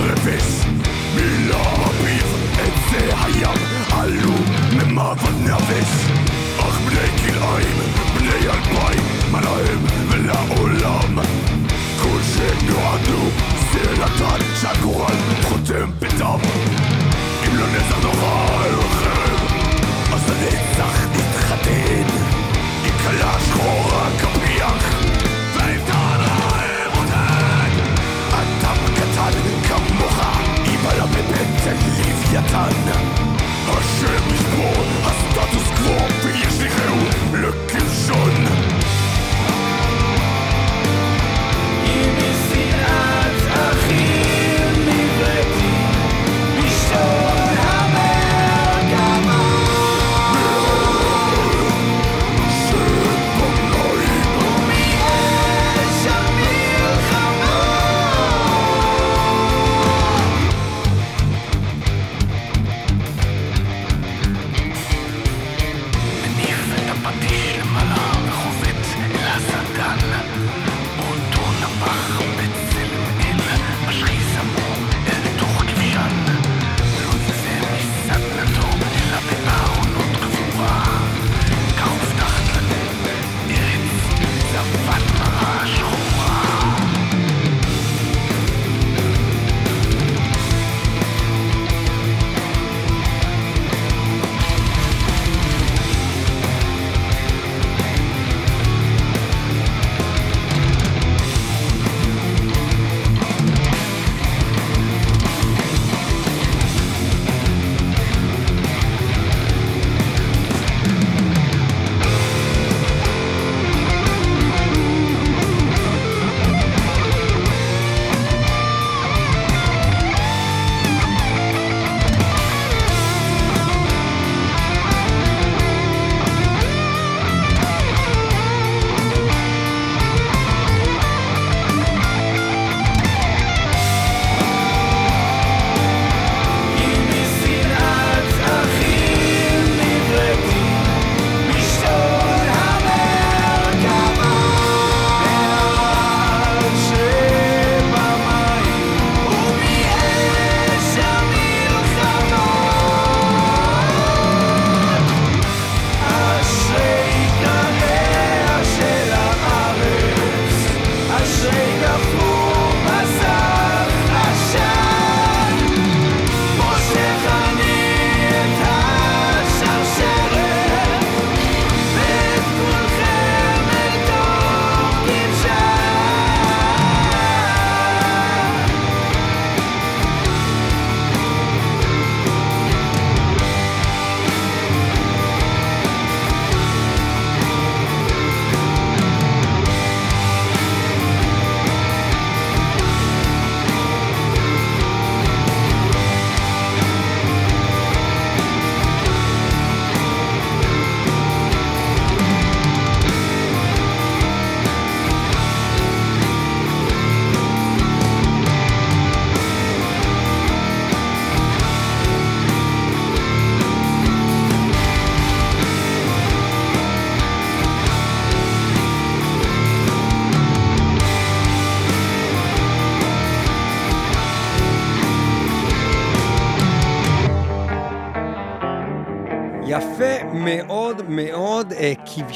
[SPEAKER 6] נפש מילה אביב את זה הים עלו ממוות נפש אך בני כלאיים, בני אלפיים, מה להם ולעולם? כל שנועדו זה לדעת שהגורל חותם בדם. אם לא נצח נאכל חרב אז הנצח נתחתן עם כלה שחורה כפיח Лебедь status quo Pillé, je Le cul jaune.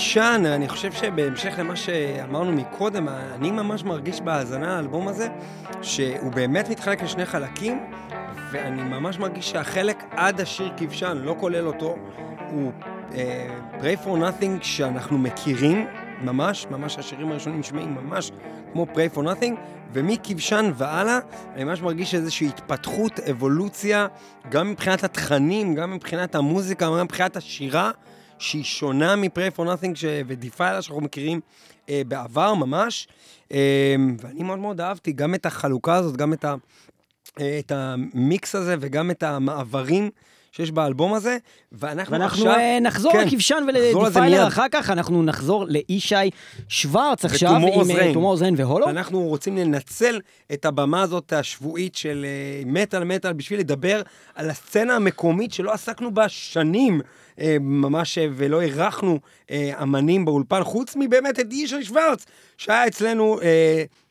[SPEAKER 6] כבשן,
[SPEAKER 3] אני חושב שבהמשך למה שאמרנו מקודם, אני ממש מרגיש בהאזנה לאלבום הזה, שהוא באמת מתחלק לשני חלקים, ואני ממש מרגיש שהחלק עד השיר כבשן, לא כולל אותו, הוא אה, Pray for Nothing שאנחנו מכירים, ממש, ממש השירים הראשונים נשמעים ממש כמו Pray for Nothing, ומכבשן והלאה, אני ממש מרגיש איזושהי התפתחות, אבולוציה, גם מבחינת התכנים, גם מבחינת המוזיקה, גם מבחינת השירה, שהיא שונה מ-Prey for Nothing ש... ו Defiler שאנחנו מכירים אה, בעבר ממש. אה, ואני מאוד מאוד אהבתי גם את החלוקה הזאת, גם את, ה... אה, את המיקס הזה וגם את המעברים. שיש באלבום הזה, ואנחנו,
[SPEAKER 1] ואנחנו
[SPEAKER 3] עכשיו...
[SPEAKER 1] אה, נחזור
[SPEAKER 3] כן,
[SPEAKER 1] לכבשן.
[SPEAKER 3] ול
[SPEAKER 1] Defiler אחר כך, אנחנו נחזור לישי שוורץ עכשיו, עם
[SPEAKER 3] Rain.
[SPEAKER 1] Tomorrow's Rain ו Hollow.
[SPEAKER 3] ואנחנו רוצים לנצל את הבמה הזאת השבועית של אה, מטאל מטאל בשביל לדבר על הסצנה המקומית שלא עסקנו בה שנים. אה, ממש, אה, ולא אירחנו אה, אמנים באולפן, חוץ מבאמת את ישי שוורץ, שהיה אצלנו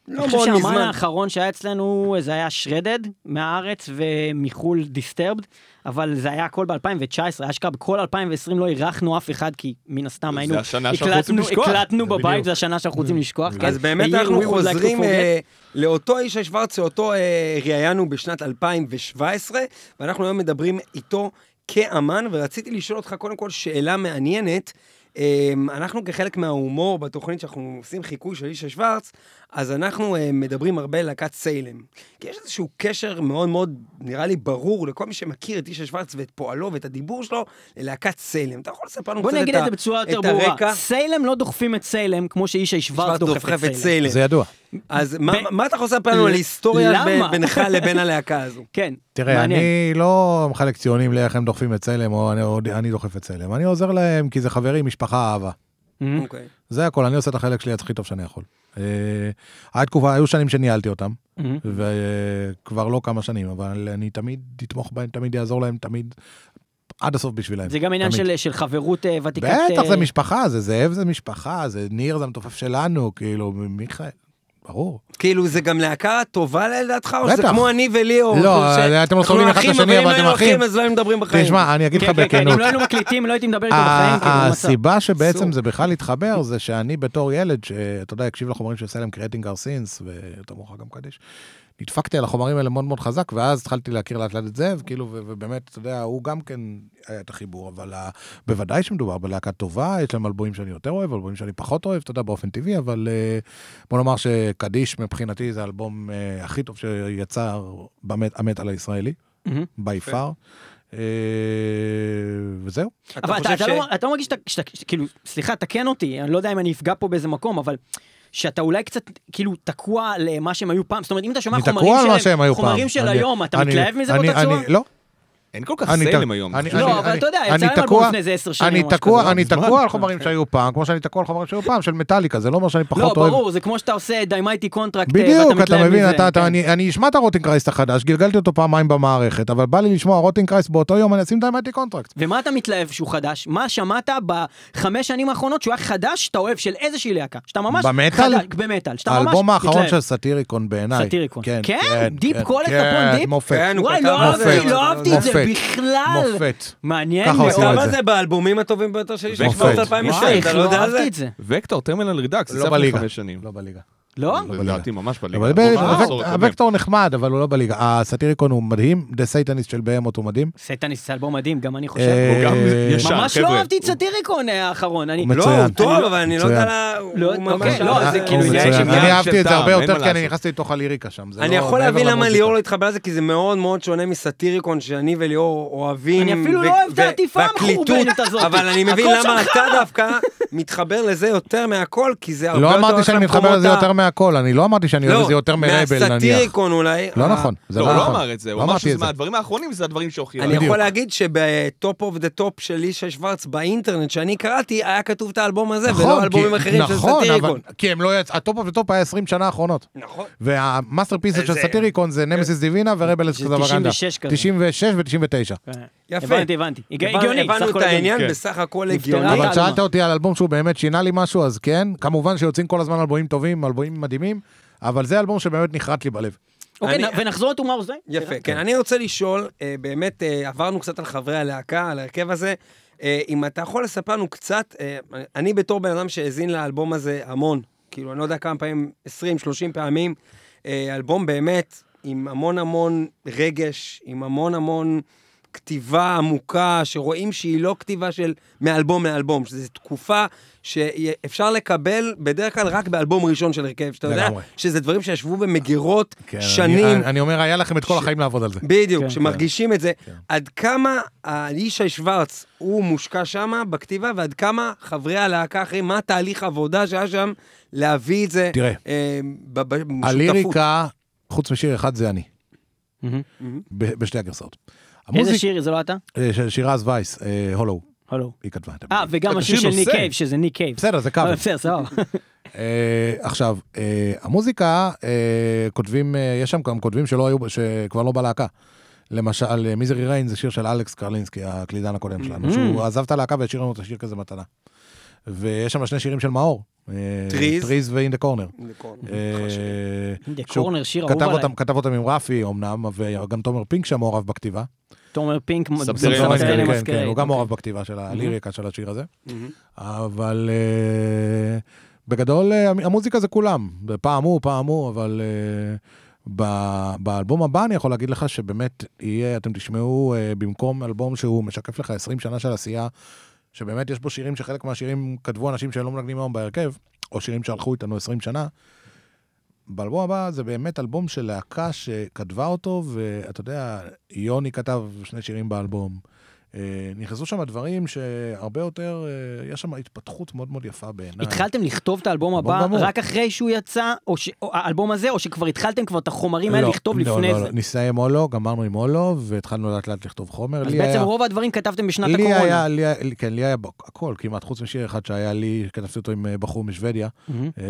[SPEAKER 3] לא
[SPEAKER 1] אני חושב
[SPEAKER 3] מאוד
[SPEAKER 1] שהאמן
[SPEAKER 3] מזמן.
[SPEAKER 1] האחרון שהיה אצלנו, זה היה שרדד מהארץ ומחו"ל דיסטרבד, אבל זה היה הכל ב-2019, אשכרה בכל 2020 לא אירחנו אף אחד, כי מן הסתם
[SPEAKER 5] זה
[SPEAKER 1] היינו,
[SPEAKER 5] השנה שאנחנו רוצים
[SPEAKER 1] הקלטנו-
[SPEAKER 5] לשכוח.
[SPEAKER 1] הקלטנו
[SPEAKER 4] זה
[SPEAKER 1] בבית. זו השנה שאנחנו רוצים לשכוח, כן.
[SPEAKER 3] אז באמת
[SPEAKER 1] A year
[SPEAKER 3] אנחנו חוזרים. אה, לאותו ישי שוורץ שאותו אה, ראיינו בשנת 2017, ואנחנו היום מדברים איתו כאמן, ורציתי לשאול אותך קודם כל שאלה מעניינת. אה, אנחנו כחלק מההומור בתוכנית שאנחנו עושים חיקוי של ישי שוורץ, אז אנחנו אה, מדברים הרבה על להקת סיילם. כי יש איזשהו קשר מאוד מאוד, נראה לי, ברור לכל מי שמכיר את ישי שוורץ ואת פועלו ואת הדיבור שלו, ללהקת סיילם. אתה יכול לספר לנו
[SPEAKER 1] בוא
[SPEAKER 3] קצת
[SPEAKER 1] נגיד
[SPEAKER 3] את
[SPEAKER 1] את
[SPEAKER 3] ה-
[SPEAKER 1] זה בצורה יותר
[SPEAKER 3] את
[SPEAKER 1] ברורה.
[SPEAKER 3] הרקע?
[SPEAKER 1] סיילם לא דוחפים את סיילם כמו שישי שוורץ דוחף את סיילם.
[SPEAKER 4] זה ידוע.
[SPEAKER 3] אז מה,
[SPEAKER 1] ב-
[SPEAKER 3] מה אתה יכול לספר לנו על היסטוריה בינך לבין הלהקה הזו?
[SPEAKER 1] כן,
[SPEAKER 4] תראה,
[SPEAKER 1] מעניין.
[SPEAKER 4] אני לא מחלק ציונים לאיך הם דוחפים את צלם, או אני, או אני דוחף את צלם. אני עוזר להם כי זה חברים, משפחה, אהבה.
[SPEAKER 1] מהמם.
[SPEAKER 3] אוקיי.
[SPEAKER 4] זה הכל, אני עושה את החלק שלי הכי טוב שאני יכול. אה, היה תקופה, היו שנים שניהלתי אותם. וכבר לא כמה שנים, אבל אני תמיד אתמוך בהם, תמיד אעזור להם, תמיד עד הסוף בשבילם.
[SPEAKER 1] זה גם עניין
[SPEAKER 4] תמיד.
[SPEAKER 1] של, של חברות אה, ותיקת...
[SPEAKER 4] בטח,
[SPEAKER 1] אה,
[SPEAKER 4] זה משפחה, זה זאב זה משפחה, זה ניר זה המתופף שלנו, כאילו, מיכאל, ברור.
[SPEAKER 3] כאילו, זה גם להקה טובה לדעתך, או שזה. כמו אני וליאור?
[SPEAKER 4] לא,
[SPEAKER 3] ש-
[SPEAKER 4] אתם לא סובלים אחד את השני,
[SPEAKER 3] אבל אם
[SPEAKER 4] אתם אחים.
[SPEAKER 3] אז לא היינו מדברים בחיים.
[SPEAKER 4] תשמע, אני אגיד לך
[SPEAKER 1] כן, כן, כן, אם
[SPEAKER 4] בכנות.
[SPEAKER 1] לא היינו מקליטים, לא הייתי מדבר איתו בחיים, כאילו.
[SPEAKER 4] הסיבה שבעצם. זה בכלל התחבר, זה שאני בתור ילד, שאתה יודע, הקשיב לחומרים של Salem Creating Our Sins, ואתה מוכר גם קדיש, נדפקתי על החומרים האלה מאוד מאוד חזק, ואז התחלתי להכיר לאט לאט את זאב, כאילו, ו- ובאמת, אתה יודע, הוא גם כן היה את החיבור, אבל ה- בוודאי שמדובר בלהקה טובה, יש להם אלבומים שאני יותר אוהב, אלבומים שאני פחות אוהב, אתה יודע, באופן טבעי, אבל אה, בוא נאמר שקדיש מבחינתי זה האלבום אה, הכי טוב שיצא במטאל הישראלי, by far. אה, וזהו.
[SPEAKER 3] אתה
[SPEAKER 1] אבל אתה,
[SPEAKER 3] חושב
[SPEAKER 1] אתה,
[SPEAKER 3] ש...
[SPEAKER 1] לא, אתה לא מרגיש שאתה, כאילו, סליחה, תקן אותי, אני לא יודע אם אני אפגע פה באיזה מקום, אבל שאתה אולי קצת, כאילו, תקוע למה שהם היו פעם. זאת אומרת, אם אתה שומע חומרים של, חומרים. של
[SPEAKER 4] אני-
[SPEAKER 1] היום, אתה
[SPEAKER 4] אני-
[SPEAKER 1] מתלהב מזה
[SPEAKER 4] אני-
[SPEAKER 1] באותה צורה?
[SPEAKER 4] לא,
[SPEAKER 5] אין כל כך
[SPEAKER 4] ת-
[SPEAKER 5] היום.
[SPEAKER 4] אני-
[SPEAKER 1] לא. אבל
[SPEAKER 4] אני-
[SPEAKER 1] אתה יודע,
[SPEAKER 4] אני
[SPEAKER 1] יצא להם אלבום לפני איזה עשר שנים
[SPEAKER 4] אני
[SPEAKER 1] או משהו
[SPEAKER 4] תקוע,
[SPEAKER 1] כזה.
[SPEAKER 4] אני. תקוע על חומרים שהיו פעם, כמו שאני תקוע על חומרים שהיו פעם, של מטאליקה, זה לא אומר שאני
[SPEAKER 1] לא,
[SPEAKER 4] פחות אוהב.
[SPEAKER 1] ברור, זה כמו שאתה עושה דיימייטי קונטרקט,
[SPEAKER 4] בדיוק, אתה
[SPEAKER 1] מתלהב
[SPEAKER 4] מבין,
[SPEAKER 1] מזה,
[SPEAKER 4] אתה- אתה-
[SPEAKER 1] כן.
[SPEAKER 4] אני- אני אשמע את הרוטינגרייסט החדש, גלגלתי אותו פעמיים במערכת, אבל בא לי לשמוע רוטינגרייסט באותו יום, אני אשים דיימטי קונטרקט.
[SPEAKER 1] ומה אתה מתלהב שהוא חדש? מה שמעת בחמש שנים האחרונות שהוא היה חדש, שאתה אוהב של איזושהי להקה? שאתה ממש...
[SPEAKER 4] במטאל?
[SPEAKER 1] חדש, במטאל, שאתה ממש
[SPEAKER 4] האלבום האחרון
[SPEAKER 1] מתלהב.
[SPEAKER 4] של סאטיריקון בעיניי.
[SPEAKER 1] סאטיריקון.
[SPEAKER 4] כן,
[SPEAKER 1] כן?
[SPEAKER 4] כן,
[SPEAKER 1] דיפ
[SPEAKER 4] כן, כן,
[SPEAKER 1] דיפ?
[SPEAKER 4] מופת.
[SPEAKER 3] כן, הוא
[SPEAKER 1] וואי, לא אהבתי, לא אהבתי את זה
[SPEAKER 4] מופת.
[SPEAKER 1] בכלל.
[SPEAKER 4] מופת.
[SPEAKER 1] מעניין
[SPEAKER 4] ככה. עושים את זה.
[SPEAKER 3] זה באלבומים הטובים ביותר של
[SPEAKER 5] מופת.
[SPEAKER 3] שבט
[SPEAKER 1] וואי,
[SPEAKER 3] 2006,
[SPEAKER 1] איך
[SPEAKER 3] אתה לא יודע על זה?
[SPEAKER 5] וקטור, טרמינל רידקס,
[SPEAKER 4] לא
[SPEAKER 5] זה. חמש שנים.
[SPEAKER 4] לא בליגה.
[SPEAKER 1] לא?
[SPEAKER 5] לדעתי ממש בליגה.
[SPEAKER 4] הוקטור נחמד, אבל הוא לא בליגה. הסאטיריקון הוא מדהים, דה סייטניסט של בהמות הוא מדהים.
[SPEAKER 1] סטניס זה אלבום מדהים, גם אני חושב.
[SPEAKER 4] אה,
[SPEAKER 5] הוא גם ישר,
[SPEAKER 1] ממש לא
[SPEAKER 5] חבר'ה.
[SPEAKER 1] אהבתי את סאטיריקון אה, האחרון. אני...
[SPEAKER 4] הוא
[SPEAKER 3] לא,
[SPEAKER 4] מצוין.
[SPEAKER 3] הוא טוב,
[SPEAKER 1] לא-
[SPEAKER 3] אבל אני לא. יודע. הוא
[SPEAKER 1] לא,
[SPEAKER 3] ממש...
[SPEAKER 1] אוקיי, לא,
[SPEAKER 3] אהב.
[SPEAKER 1] זה
[SPEAKER 4] אה,
[SPEAKER 1] כאילו
[SPEAKER 4] אני אהבתי את זה הרבה יותר, כי אני. נכנסתי לתוך הליריקה שם.
[SPEAKER 3] אני
[SPEAKER 4] לא
[SPEAKER 3] יכול להבין למה. ליאור לא התחבר לזה, כי זה מאוד מאוד שונה מסאטיריקון שאני וליאור אוהבים.
[SPEAKER 1] אני אפילו לא אוהב את העטיפה המחורבנת הזאת.
[SPEAKER 3] אבל אני מבין למה. אתה דווקא מתחבר לזה יותר מהכל, כי זה הרבה
[SPEAKER 4] לא
[SPEAKER 3] יותר
[SPEAKER 4] אמרתי
[SPEAKER 3] הולך
[SPEAKER 4] שאני מתחבר
[SPEAKER 3] למקומות
[SPEAKER 4] לזה
[SPEAKER 3] ה-
[SPEAKER 4] יותר מהכל, אני לא אמרתי שאני אוהב את זה יותר מרייבל נניח.
[SPEAKER 3] מהסאטיריקון אולי.
[SPEAKER 4] לא
[SPEAKER 3] ה-
[SPEAKER 4] נכון, זה
[SPEAKER 5] לא,
[SPEAKER 4] לא
[SPEAKER 5] הוא לא
[SPEAKER 4] נכון.
[SPEAKER 5] אמר את זה, הוא
[SPEAKER 4] לא
[SPEAKER 5] אמר
[SPEAKER 4] אמרתי
[SPEAKER 5] שזה. מהדברים האחרונים, זה הדברים שהוכיחו.
[SPEAKER 3] אני. יכול להגיד שב top of the top של ישי שוורץ באינטרנט שאני קראתי, היה כתוב את האלבום הזה, ולא
[SPEAKER 4] נכון,
[SPEAKER 3] אלבומים אחרים של
[SPEAKER 4] נכון,
[SPEAKER 3] Satyricon.
[SPEAKER 4] אבל- כי הם לא יצאו, ה top of the top היה 20 שנה האחרונות.
[SPEAKER 3] נכון.
[SPEAKER 4] וה masterpiece של Satyricon זה Nemesis Divina ו Rebel
[SPEAKER 1] שזה
[SPEAKER 4] Extravaganza.
[SPEAKER 1] 96 כזה.
[SPEAKER 4] 96 ו-99.
[SPEAKER 3] יפה.
[SPEAKER 1] הבנתי, הבנתי. הגיוני,
[SPEAKER 3] הבנו את. העניין,
[SPEAKER 5] כן.
[SPEAKER 3] בסך הכל הגיוני.
[SPEAKER 4] אבל. שאלת אותי על אלבום שהוא באמת שינה לי משהו, אז כן, כמובן שיוצאים כל הזמן אלבומים טובים, אלבומים מדהימים, אבל זה אלבום שבאמת נחרט לי בלב.
[SPEAKER 1] אוקיי,
[SPEAKER 3] אני-
[SPEAKER 1] ונחזור לטומארו זיין.
[SPEAKER 3] יפה, כן. אני רוצה לשאול, אה, באמת, אה, עברנו קצת על חברי הלהקה, על ההרכב הזה. אה, אם אתה יכול לספר לנו קצת, אני בתור בן אדם שהאזין לאלבום הזה המון, כאילו, אני לא יודע כמה פעמים, 20-30 פעמים, אה, אלבום באמת עם המון המון רגש, עם המון המון כתיבה עמוקה, שרואים שהיא לא כתיבה של מאלבום לאלבום, שזו תקופה שאפשר לקבל בדרך כלל רק באלבום ראשון של הרכב, שאתה יודע. שזה דברים שישבו במגירות
[SPEAKER 4] כן,
[SPEAKER 3] שנים.
[SPEAKER 4] אני- אני אומר, היה לכם את כל
[SPEAKER 3] ש-
[SPEAKER 4] החיים לעבוד על זה.
[SPEAKER 3] בדיוק,
[SPEAKER 1] כן,
[SPEAKER 3] שמרגישים את זה.
[SPEAKER 4] כן.
[SPEAKER 3] עד כמה ישי שוורץ הוא מושקע שם בכתיבה, ועד כמה חברי הלהקה האחרים, מה התהליך העבודה שהיה שם להביא את זה
[SPEAKER 4] תראה,
[SPEAKER 3] אה, ב- ב- בשותפות.
[SPEAKER 4] הליריקה, חוץ משיר אחד, זה אני. ב- בשתי הגרסאות.
[SPEAKER 1] איזה
[SPEAKER 4] המוזיק-
[SPEAKER 1] שיר, זה לא אתה?
[SPEAKER 4] אה, של שירז וייס, אה, הולו,
[SPEAKER 1] הלו.
[SPEAKER 4] היא כתבה את
[SPEAKER 1] אה, וגם
[SPEAKER 5] אתה
[SPEAKER 1] השיר
[SPEAKER 5] שיר
[SPEAKER 1] של ניק. קייב, שזה ניק קייב.
[SPEAKER 4] בסדר, זה קאבר.
[SPEAKER 1] אה, בסדר, סבבה.
[SPEAKER 4] אה, עכשיו, אה, המוזיקה, אה, כותבים, אה, יש שם גם כותבים שלא היו, שכבר לא בלהקה. למשל, Misery Rain זה שיר של אלכס קרלינסקי, הקלידן הקודם שלנו,
[SPEAKER 1] Mm.
[SPEAKER 4] שהוא עזב את הלהקה והשאיר לנו את השיר כזה מתנה. ויש שם שני שירים של מאור, Trees. Trees Corner.
[SPEAKER 3] נכון.
[SPEAKER 4] אה,
[SPEAKER 1] The
[SPEAKER 4] שהוא
[SPEAKER 1] Corner, שיר
[SPEAKER 4] כתב
[SPEAKER 1] אהוב עליי.
[SPEAKER 4] אותם, כתב אותם עם רפי אמנם, וגם תומר פינק שם מעורב בכתיבה.
[SPEAKER 1] תומר פינק, Subterranean
[SPEAKER 5] Masquerade,
[SPEAKER 4] כן, כן, הוא גם
[SPEAKER 1] אוקיי.
[SPEAKER 4] מעורב בכתיבה של הליריקה של השיר הזה. אבל אה, בגדול אה, המוזיקה זה כולם, פעם הוא, פעם הוא, אבל אה, ב- באלבום הבא אני יכול להגיד לך שבאמת יהיה, אתם תשמעו במקום אלבום שהוא משקף לך 20 שנה של עשייה, שבאמת יש בו שירים שחלק מהשירים כתבו אנשים שלא מנגנים היום בהרכב, או שירים שהלכו איתנו 20 שנה. באלבום הבא זה באמת אלבום של להקה שכתבה אותו, ואתה יודע, יוני כתב שני שירים באלבום. אה, נכנסו שם דברים שהרבה יותר, אה, יש שם התפתחות מאוד מאוד יפה בעיניי.
[SPEAKER 1] התחלתם לכתוב את האלבום
[SPEAKER 4] אלבום
[SPEAKER 1] הבא
[SPEAKER 4] גמור.
[SPEAKER 1] רק אחרי שהוא יצא, או ש- או האלבום הזה, או שכבר התחלתם כבר את החומרים האלה
[SPEAKER 4] לא,
[SPEAKER 1] לכתוב
[SPEAKER 4] לא,
[SPEAKER 1] לפני
[SPEAKER 4] לא,
[SPEAKER 1] זה?
[SPEAKER 4] לא, נסיים אולו, גמרנו עם אולו, והתחלנו לאט לאט לכתוב חומר.
[SPEAKER 1] אז בעצם
[SPEAKER 4] היה-
[SPEAKER 1] רוב הדברים כתבתם בשנת
[SPEAKER 4] לי
[SPEAKER 1] הקורונה.
[SPEAKER 4] היה, לי כן, לי היה הכל, כמעט, חוץ משיר אחד שהיה לי, כתבתי אותו עם אה, בחור משוודיה, אה,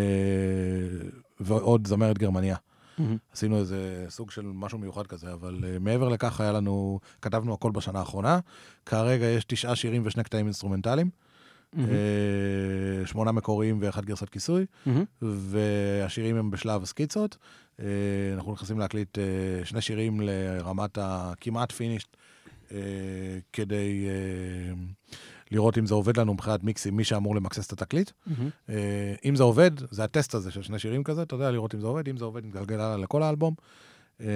[SPEAKER 4] ועוד זמרת גרמניה.
[SPEAKER 1] מהמם.
[SPEAKER 4] עשינו איזה סוג של משהו מיוחד כזה, אבל uh, מעבר לכך היה לנו, כתבנו הכל בשנה האחרונה. כרגע יש תשעה שירים ושני קטעים אינסטרומנטליים,
[SPEAKER 1] מהמם,
[SPEAKER 4] אה, שמונה מקוריים ואחד גרסת כיסוי,
[SPEAKER 1] מהמם.
[SPEAKER 4] והשירים הם בשלב סקיצות. אה, אנחנו נכנסים להקליט שני שירים לרמת הכמעט finished, כדי לראות אם זה עובד לנו מבחינת מיקסים, מי שאמור למקסס את התקליט. אה, אם זה עובד, זה הטסט הזה של שני שירים כזה, אתה יודע, לראות אם זה עובד, אם זה עובד, נגלגל הלאה לכל האלבום. אה,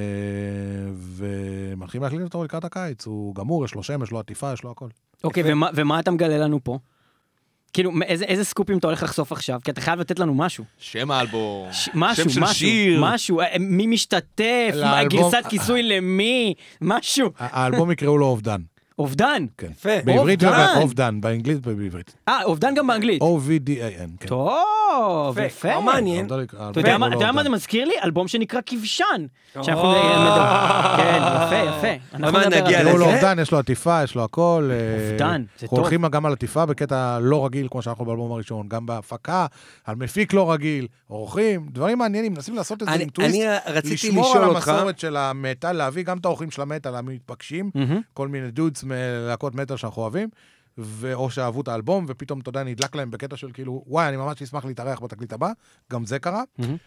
[SPEAKER 4] ומתחילים להקליט אותו לקראת הקיץ, הוא גמור, יש לו שם, יש לו עטיפה, יש לו הכל.
[SPEAKER 1] אוקיי, ומה- ומה אתה מגלה לנו פה? כאילו, איזה איזה סקופים אתה הולך לחשוף עכשיו? כי אתה חייב לתת לנו משהו.
[SPEAKER 5] שם האלבום,
[SPEAKER 1] ש- משהו,
[SPEAKER 5] שם של
[SPEAKER 1] משהו,
[SPEAKER 5] שיר.
[SPEAKER 1] משהו, אה, מי משתתף,
[SPEAKER 4] לאלבום-
[SPEAKER 1] גרסת כיסוי למי, משהו.
[SPEAKER 4] האלבום יקראו לו אובדן.
[SPEAKER 1] אובדן.
[SPEAKER 4] כן.
[SPEAKER 3] יפה.
[SPEAKER 4] בעברית
[SPEAKER 1] אובדן.
[SPEAKER 4] זה אובדן, באנגלית ובעברית.
[SPEAKER 1] אה, אובדן גם באנגלית.
[SPEAKER 4] O-V-D-A-N, כן.
[SPEAKER 1] טוב,
[SPEAKER 3] יפה,
[SPEAKER 1] יפה.
[SPEAKER 3] כבר מעניין.
[SPEAKER 1] אתה יודע מה-
[SPEAKER 4] לא
[SPEAKER 1] אתה יודע מה זה
[SPEAKER 4] אובדן.
[SPEAKER 1] מזכיר לי? אלבום שנקרא כבשן. שאנחנו. נדבר. כן, יפה, יפה. אנחנו על
[SPEAKER 3] נגיע לזה?
[SPEAKER 4] אובדן, יש לו עטיפה, יש לו הכל. אה,
[SPEAKER 1] אובדן, זה
[SPEAKER 4] אנחנו
[SPEAKER 1] טוב.
[SPEAKER 4] הולכים גם על עטיפה בקטע לא רגיל, כמו שאנחנו באלבום הראשון, גם בהפקה, על מפיק לא רגיל, אורחים, דברים מעניינים, מנסים לעשות את זה
[SPEAKER 3] אני-
[SPEAKER 4] עם טוויסט.
[SPEAKER 3] אני רציתי
[SPEAKER 4] לשמור
[SPEAKER 3] לשאול
[SPEAKER 4] על
[SPEAKER 3] אותך,
[SPEAKER 4] המסורת של המטאל, להביא גם את האורחים של המטאל המתבקשים. כל מיני דודס מלהקות מטאל שאנחנו אוהבים, ו- או שאהבו את האלבום, ופתאום, אתה יודע, נדלק להם בקטע של כאילו, וואי, אני ממש אשמח להתארח בתקליט הבא, גם זה קרה.
[SPEAKER 1] מהמם.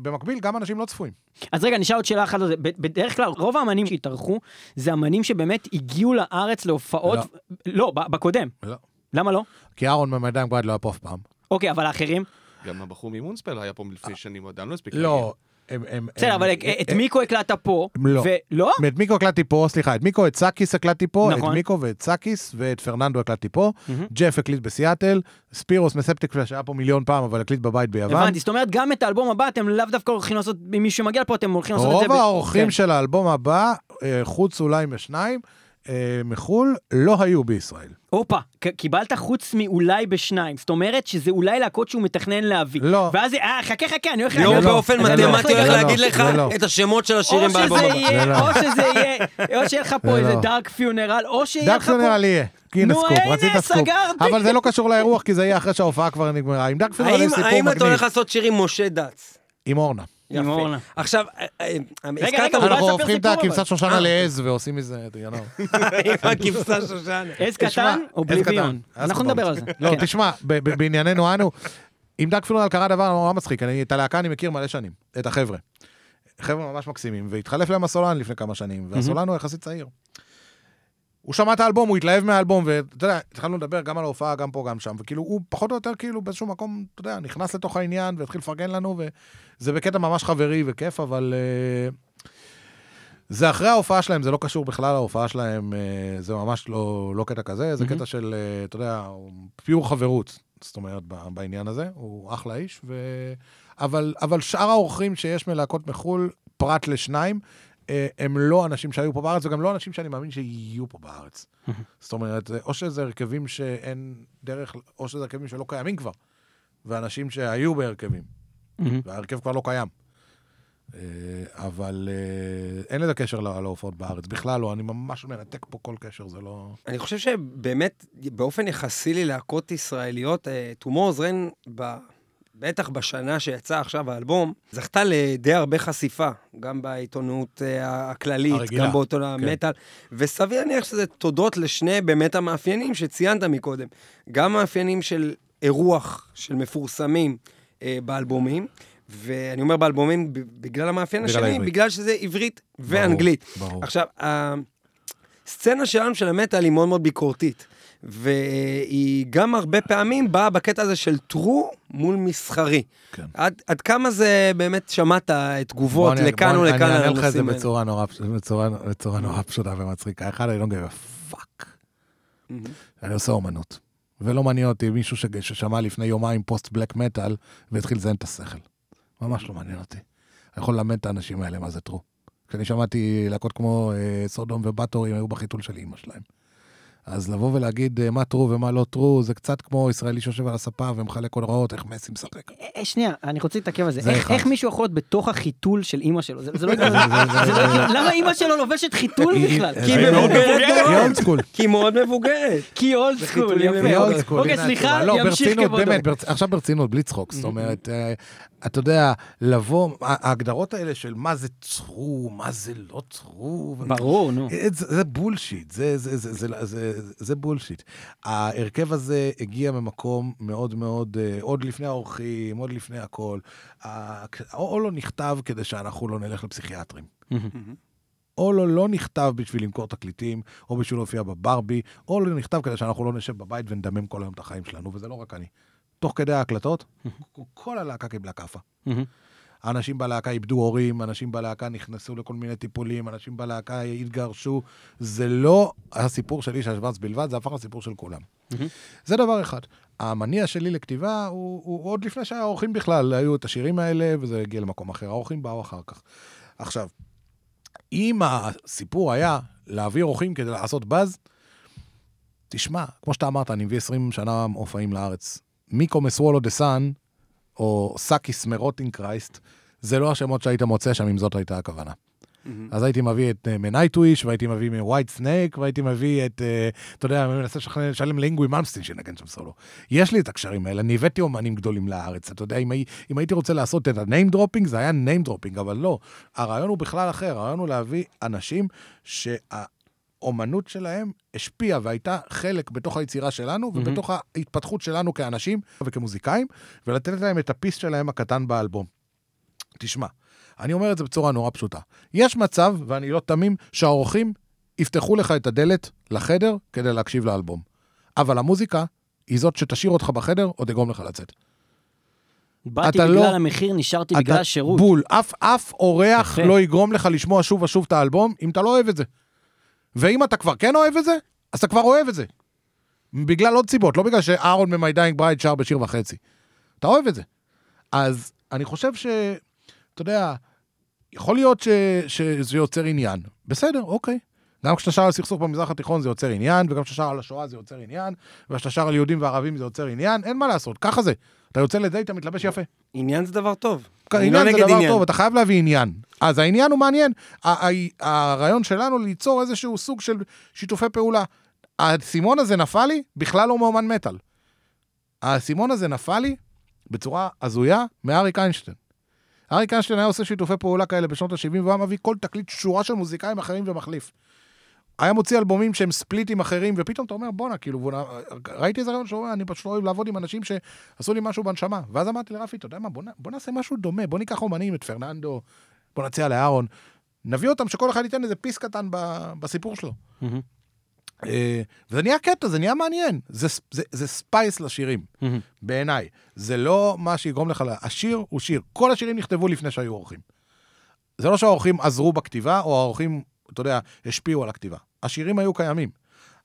[SPEAKER 4] ובמקביל, גם אנשים לא צפויים.
[SPEAKER 1] אז רגע, נשאל עוד שאלה אחת על זה. בדרך כלל, רוב האמנים שהתארחו, זה אמנים שבאמת הגיעו לארץ להופעות... לא, ב- בקודם.
[SPEAKER 4] לא.
[SPEAKER 1] למה לא?
[SPEAKER 4] כי אהרון ממדיים גרד לא היה פה אף פעם.
[SPEAKER 1] אוקיי, אבל האחרים?
[SPEAKER 5] גם הבחור ממונספל היה פה לפני שנים, הוא עדיין לא הספיק
[SPEAKER 4] לא, הם...
[SPEAKER 1] בסדר, אבל
[SPEAKER 4] אה,
[SPEAKER 1] את
[SPEAKER 4] אה,
[SPEAKER 1] מיקו הקלטת פה,
[SPEAKER 4] לא.
[SPEAKER 1] ולא?
[SPEAKER 4] את מיקו הקלטתי פה, סליחה, את מיקו, את סאקיס הקלטתי פה,
[SPEAKER 1] נכון.
[SPEAKER 4] את מיקו ואת סאקיס ואת פרננדו הקלטתי פה. ג'ף הקליט בסיאטל, ספירוס מ Septicflesh שהיה פה מיליון פעם, אבל הקליט בבית ביוון.
[SPEAKER 1] הבנתי, זאת אומרת, גם את האלבום הבא אתם לאו דווקא הולכים לעשות, מישהו שמגיע לפה, אתם הולכים לעשות את זה...
[SPEAKER 4] רוב האורחים
[SPEAKER 1] כן.
[SPEAKER 4] של האלבום הבא, אה, חוץ אולי משניים, אה, מחו"ל, לא היו בישראל.
[SPEAKER 1] הופה, קיבלת חוץ מאולי בשניים, זאת אומרת שזה אולי להקות שהוא מתכנן להביא.
[SPEAKER 4] לא.
[SPEAKER 1] ואז זה, אה, חכה חכה, אני הולך... הולך-
[SPEAKER 3] באופן
[SPEAKER 1] אני הולך
[SPEAKER 3] מתמטי הולך
[SPEAKER 4] לא,
[SPEAKER 3] להגיד לך
[SPEAKER 4] זה לא.
[SPEAKER 3] את השמות של השירים באלבום הבא.
[SPEAKER 4] זה לא.
[SPEAKER 1] או שזה יהיה, או שיהיה לך פה
[SPEAKER 4] זה
[SPEAKER 1] איזה
[SPEAKER 4] לא.
[SPEAKER 1] דארק פיונרל, או שיהיה
[SPEAKER 4] דארק
[SPEAKER 1] לך פה...
[SPEAKER 4] פונרל יהיה. הנה
[SPEAKER 1] נו,
[SPEAKER 4] סקופ,
[SPEAKER 1] הנה,
[SPEAKER 4] רצית סקופ.
[SPEAKER 1] סגרתי.
[SPEAKER 4] אבל זה לא קשור לאירוח, כי זה יהיה אחרי שההופעה כבר נגמרה. עם דארק פונרל
[SPEAKER 3] האם
[SPEAKER 4] יש סיפור
[SPEAKER 3] האם אתה
[SPEAKER 4] מגניב.
[SPEAKER 3] הולך לעשות שיר עם משה דץ?
[SPEAKER 4] עם אורנה.
[SPEAKER 3] יפה. עכשיו, אה, אה,
[SPEAKER 1] רגע,
[SPEAKER 3] הזכרת
[SPEAKER 4] אנחנו הופכים את הכבשת
[SPEAKER 1] אבל.
[SPEAKER 4] שושנה
[SPEAKER 3] אה,
[SPEAKER 4] לעז ועושים מזה, you know.
[SPEAKER 3] עם הכבשה שושנה.
[SPEAKER 1] עז קטן או. בליביון?
[SPEAKER 4] עז
[SPEAKER 1] אנחנו
[SPEAKER 4] קטן.
[SPEAKER 1] נדבר על זה.
[SPEAKER 4] לא,
[SPEAKER 1] כן.
[SPEAKER 4] תשמע, ב- ב- בענייננו אנו, עם דאק פילונל קרה דבר נורא מצחיק, אני, את הלהקה אני מכיר מלא שנים, את החבר'ה. חבר'ה ממש מקסימים, והתחלף להם הסולן לפני כמה שנים, והסולן הוא יחסית צעיר. הוא שמע את האלבום, הוא התלהב מהאלבום, ואתה יודע, התחלנו לדבר גם על ההופעה, גם פה, גם שם, וכאילו, הוא פחות או יותר כאילו באיזשהו מקום, אתה יודע, נכנס לתוך העניין והתחיל לפרגן לנו, וזה בקטע ממש חברי וכיף, אבל... אה, זה אחרי ההופעה שלהם, זה לא קשור בכלל להופעה שלהם, אה, זה ממש לא, לא קטע כזה, זה. קטע של, אה, אתה יודע, פיור חברות, זאת אומרת, בעניין הזה, הוא אחלה איש, ו... אבל, אבל שאר האורחים שיש מלהקות מחו"ל, פרט לשניים, הם לא אנשים שהיו פה בארץ, וגם לא אנשים שאני מאמין שיהיו פה בארץ. זאת אומרת, זה- או שזה הרכבים שאין דרך, או שזה הרכבים שלא קיימים כבר, ואנשים שהיו בהרכבים. וההרכב כבר לא קיים. אה, אבל אה, אין לזה קשר לה- להופעות בארץ, בכלל לא, אני ממש מנתק פה כל קשר, זה לא...
[SPEAKER 3] אני חושב שבאמת, באופן יחסי ללהקות ישראליות, אה, Rain, ב- בטח בשנה שיצא עכשיו האלבום, זכתה לדי הרבה חשיפה, גם בעיתונות אה, הכללית,
[SPEAKER 4] הרגילה,
[SPEAKER 3] גם בעיתון
[SPEAKER 4] כן.
[SPEAKER 3] המטאל, וסביר להניח שזה תודות לשני באמת המאפיינים שציינת מקודם. גם מאפיינים של אירוח של מפורסמים אה, באלבומים, ואני אומר באלבומים בגלל המאפיין
[SPEAKER 4] בגלל
[SPEAKER 3] השני,
[SPEAKER 4] העברית.
[SPEAKER 3] בגלל שזה עברית ואנגלית.
[SPEAKER 4] ברור.
[SPEAKER 3] עכשיו, הסצנה שלנו של המטאל היא מאוד מאוד ביקורתית, והיא גם הרבה פעמים באה בקטע הזה של true מול מסחרי.
[SPEAKER 4] כן.
[SPEAKER 3] עד, עד כמה זה באמת שמעת תגובות
[SPEAKER 4] בוא
[SPEAKER 3] לכאן או
[SPEAKER 4] אני- אענה לך את זה? בצורה נורא בצורה- בצורה נורא פשוטה ומצחיקה. אחד, אני לא give a fuck.
[SPEAKER 3] מהמם.
[SPEAKER 4] אני עושה אומנות. ולא מעניין אותי מישהו ש- ששמע לפני יומיים post black metal והתחיל לזיין את השכל. ממש לא מעניין אותי. אני יכול ללמד את האנשים האלה מה זה true. כשאני שמעתי להקות כמו אה, Sodom ו Bathory, הם היו בחיתול של אימא שלהם. אז לבוא ולהגיד אה, מה true ומה לא true, זה קצת כמו ישראלי שיושב על הספה ומחלק הוראות איך מסי משחק.
[SPEAKER 1] אה, אה, שנייה, אני רוצה להתעכב על זה. איך- מישהו יכול להיות בתוך החיתול של אימא שלו? זה לא לא. למה אימא שלו לובשת חיתול בכלל?
[SPEAKER 3] כי היא
[SPEAKER 4] מאוד
[SPEAKER 3] מבוגרת
[SPEAKER 4] היא
[SPEAKER 3] נורא.
[SPEAKER 4] old school.
[SPEAKER 3] כי היא מאוד מבוגרת.
[SPEAKER 1] כי old school,
[SPEAKER 3] וחיתולים
[SPEAKER 1] יפה.
[SPEAKER 4] היא old school.
[SPEAKER 1] אוקיי,
[SPEAKER 4] הנה
[SPEAKER 1] סליחה.
[SPEAKER 4] לא,
[SPEAKER 1] ימשיך
[SPEAKER 4] ברצינות,
[SPEAKER 1] כבודו.
[SPEAKER 4] עכשיו ברצינות, בלי צחוק. זאת אומרת, אה, אתה יודע, לבוא, ההגדרות האלה של מה זה צרו, מה זה לא צרו.
[SPEAKER 1] ברור, נו.
[SPEAKER 4] זה בולשיט, זה, זה, בולשיט. ההרכב הזה הגיע ממקום מאוד מאוד, אה, עוד לפני האורחים, עוד לפני הכל. או, לא נכתב כדי שאנחנו לא נלך לפסיכיאטרים. או לא, נכתב בשביל למכור תקליטים, או בשביל להופיע בברבי, או לא נכתב כדי שאנחנו לא נשב בבית ונדמם כל היום את החיים שלנו, וזה לא רק אני. תוך כדי ההקלטות, כל הלהקה קיבלה כאפה. אנשים בלהקה איבדו הורים, אנשים בלהקה נכנסו לכל מיני טיפולים, אנשים בלהקה התגרשו. זה לא הסיפור של איש השוורץ בלבד, זה הפך לסיפור של כולם. זה דבר אחד. המניע שלי לכתיבה הוא, הוא עוד לפני שהאורחים בכלל היו את השירים האלה, וזה הגיע למקום אחר. האורחים באו אחר כך. עכשיו, אם הסיפור היה להביא אורחים כדי לעשות באז, תשמע, כמו שאתה אמרת, אני מביא 20 שנה מופעים לארץ. מיקו מ Swallow the Sun, או סאקיס מ Rotting Christ, זה לא השמות שהיית מוצא שם, אם זאת הייתה הכוונה. אז הייתי מביא את אה, מ Nightwish, והייתי מביא מ Whitesnake, והייתי מביא את, אה, אתה יודע, אני מנסה לשכנע- לשלם ל Yngwie Malmsteen שנגן שם סולו. יש לי את הקשרים האלה, אני הבאתי אומנים גדולים לארץ, אתה יודע, אם, אם הייתי רוצה לעשות את ה name dropping, זה היה name dropping, אבל לא. הרעיון הוא בכלל אחר, הרעיון הוא להביא אנשים שהאומנות שלהם השפיעה והייתה חלק בתוך היצירה שלנו, ובתוך ההתפתחות שלנו כאנשים וכמוזיקאים, ולתת להם את הפיס שלהם הקטן באלבום. תשמע, אני אומר את זה בצורה נורא פשוטה. יש מצב, ואני לא תמים, שהאורחים יפתחו לך את הדלת לחדר כדי להקשיב לאלבום. אבל המוזיקה היא זאת שתשאיר אותך בחדר או תגרום לך לצאת.
[SPEAKER 1] באתי בגלל
[SPEAKER 4] לא-
[SPEAKER 1] המחיר, נשארתי
[SPEAKER 4] אתה-
[SPEAKER 1] בגלל השירות.
[SPEAKER 4] בול. אף, אף אורח
[SPEAKER 1] יפה.
[SPEAKER 4] לא יגרום לך לשמוע שוב ושוב את האלבום אם אתה לא אוהב את זה. ואם אתה כבר כן אוהב את זה, אז אתה כבר אוהב את זה. בגלל עוד סיבות, לא בגלל שאהרון Dying Bride שר בשיר וחצי. אתה אוהב את זה. אז אני חושב ש... אתה יודע, יכול להיות ש... שזה יוצר עניין. בסדר, אוקיי. גם כשאתה שר על סכסוך במזרח התיכון זה יוצר עניין, וגם כשאתה שר על השואה זה יוצר עניין, וכשאתה שר על יהודים וערבים זה יוצר עניין, אין מה לעשות, ככה זה. אתה יוצא לדייט, אתה מתלבש יפה.
[SPEAKER 3] עניין זה דבר טוב.
[SPEAKER 4] עניין
[SPEAKER 3] לא
[SPEAKER 4] זה
[SPEAKER 3] נגד
[SPEAKER 4] דבר
[SPEAKER 3] עניין.
[SPEAKER 4] טוב, אתה חייב להביא עניין. אז העניין הוא מעניין. ה- ה- הרעיון שלנו ליצור איזשהו סוג של שיתופי פעולה. האסימון הזה נפל לי בכלל לא מאומן מטאל. האסימון הזה נפל לי בצורה הזויה מאריק איינשטיין. אריק איינשטיין היה עושה שיתופי פעולה כאלה בשנות ה-70 והוא היה מביא כל תקליט שורה של מוזיקאים אחרים ומחליף. היה מוציא אלבומים שהם ספליטים אחרים, ופתאום אתה אומר, בואנה, כאילו, ראיתי איזה רעיון שאומר, אני פשוט לא אוהב לעבוד עם אנשים שעשו לי משהו בנשמה. ואז אמרתי לרפי, אתה יודע מה, בוא, בוא נעשה משהו דומה, בוא ניקח אומנים, את פרננדו, בוא נציע לאהרון, נביא אותם, שכל אחד ייתן איזה piece קטן ב, בסיפור שלו. אה, וזה נהיה קטע, זה נהיה מעניין. זה, זה, זה spice לשירים,
[SPEAKER 1] מהמם.
[SPEAKER 4] בעיניי. זה לא מה שיגרום לך, לה- השיר הוא שיר. כל השירים נכתבו לפני שהיו אורחים. זה לא שהאורחים עזרו בכתיבה, או האורחים, אתה יודע, השפיעו על הכתיבה. השירים היו קיימים.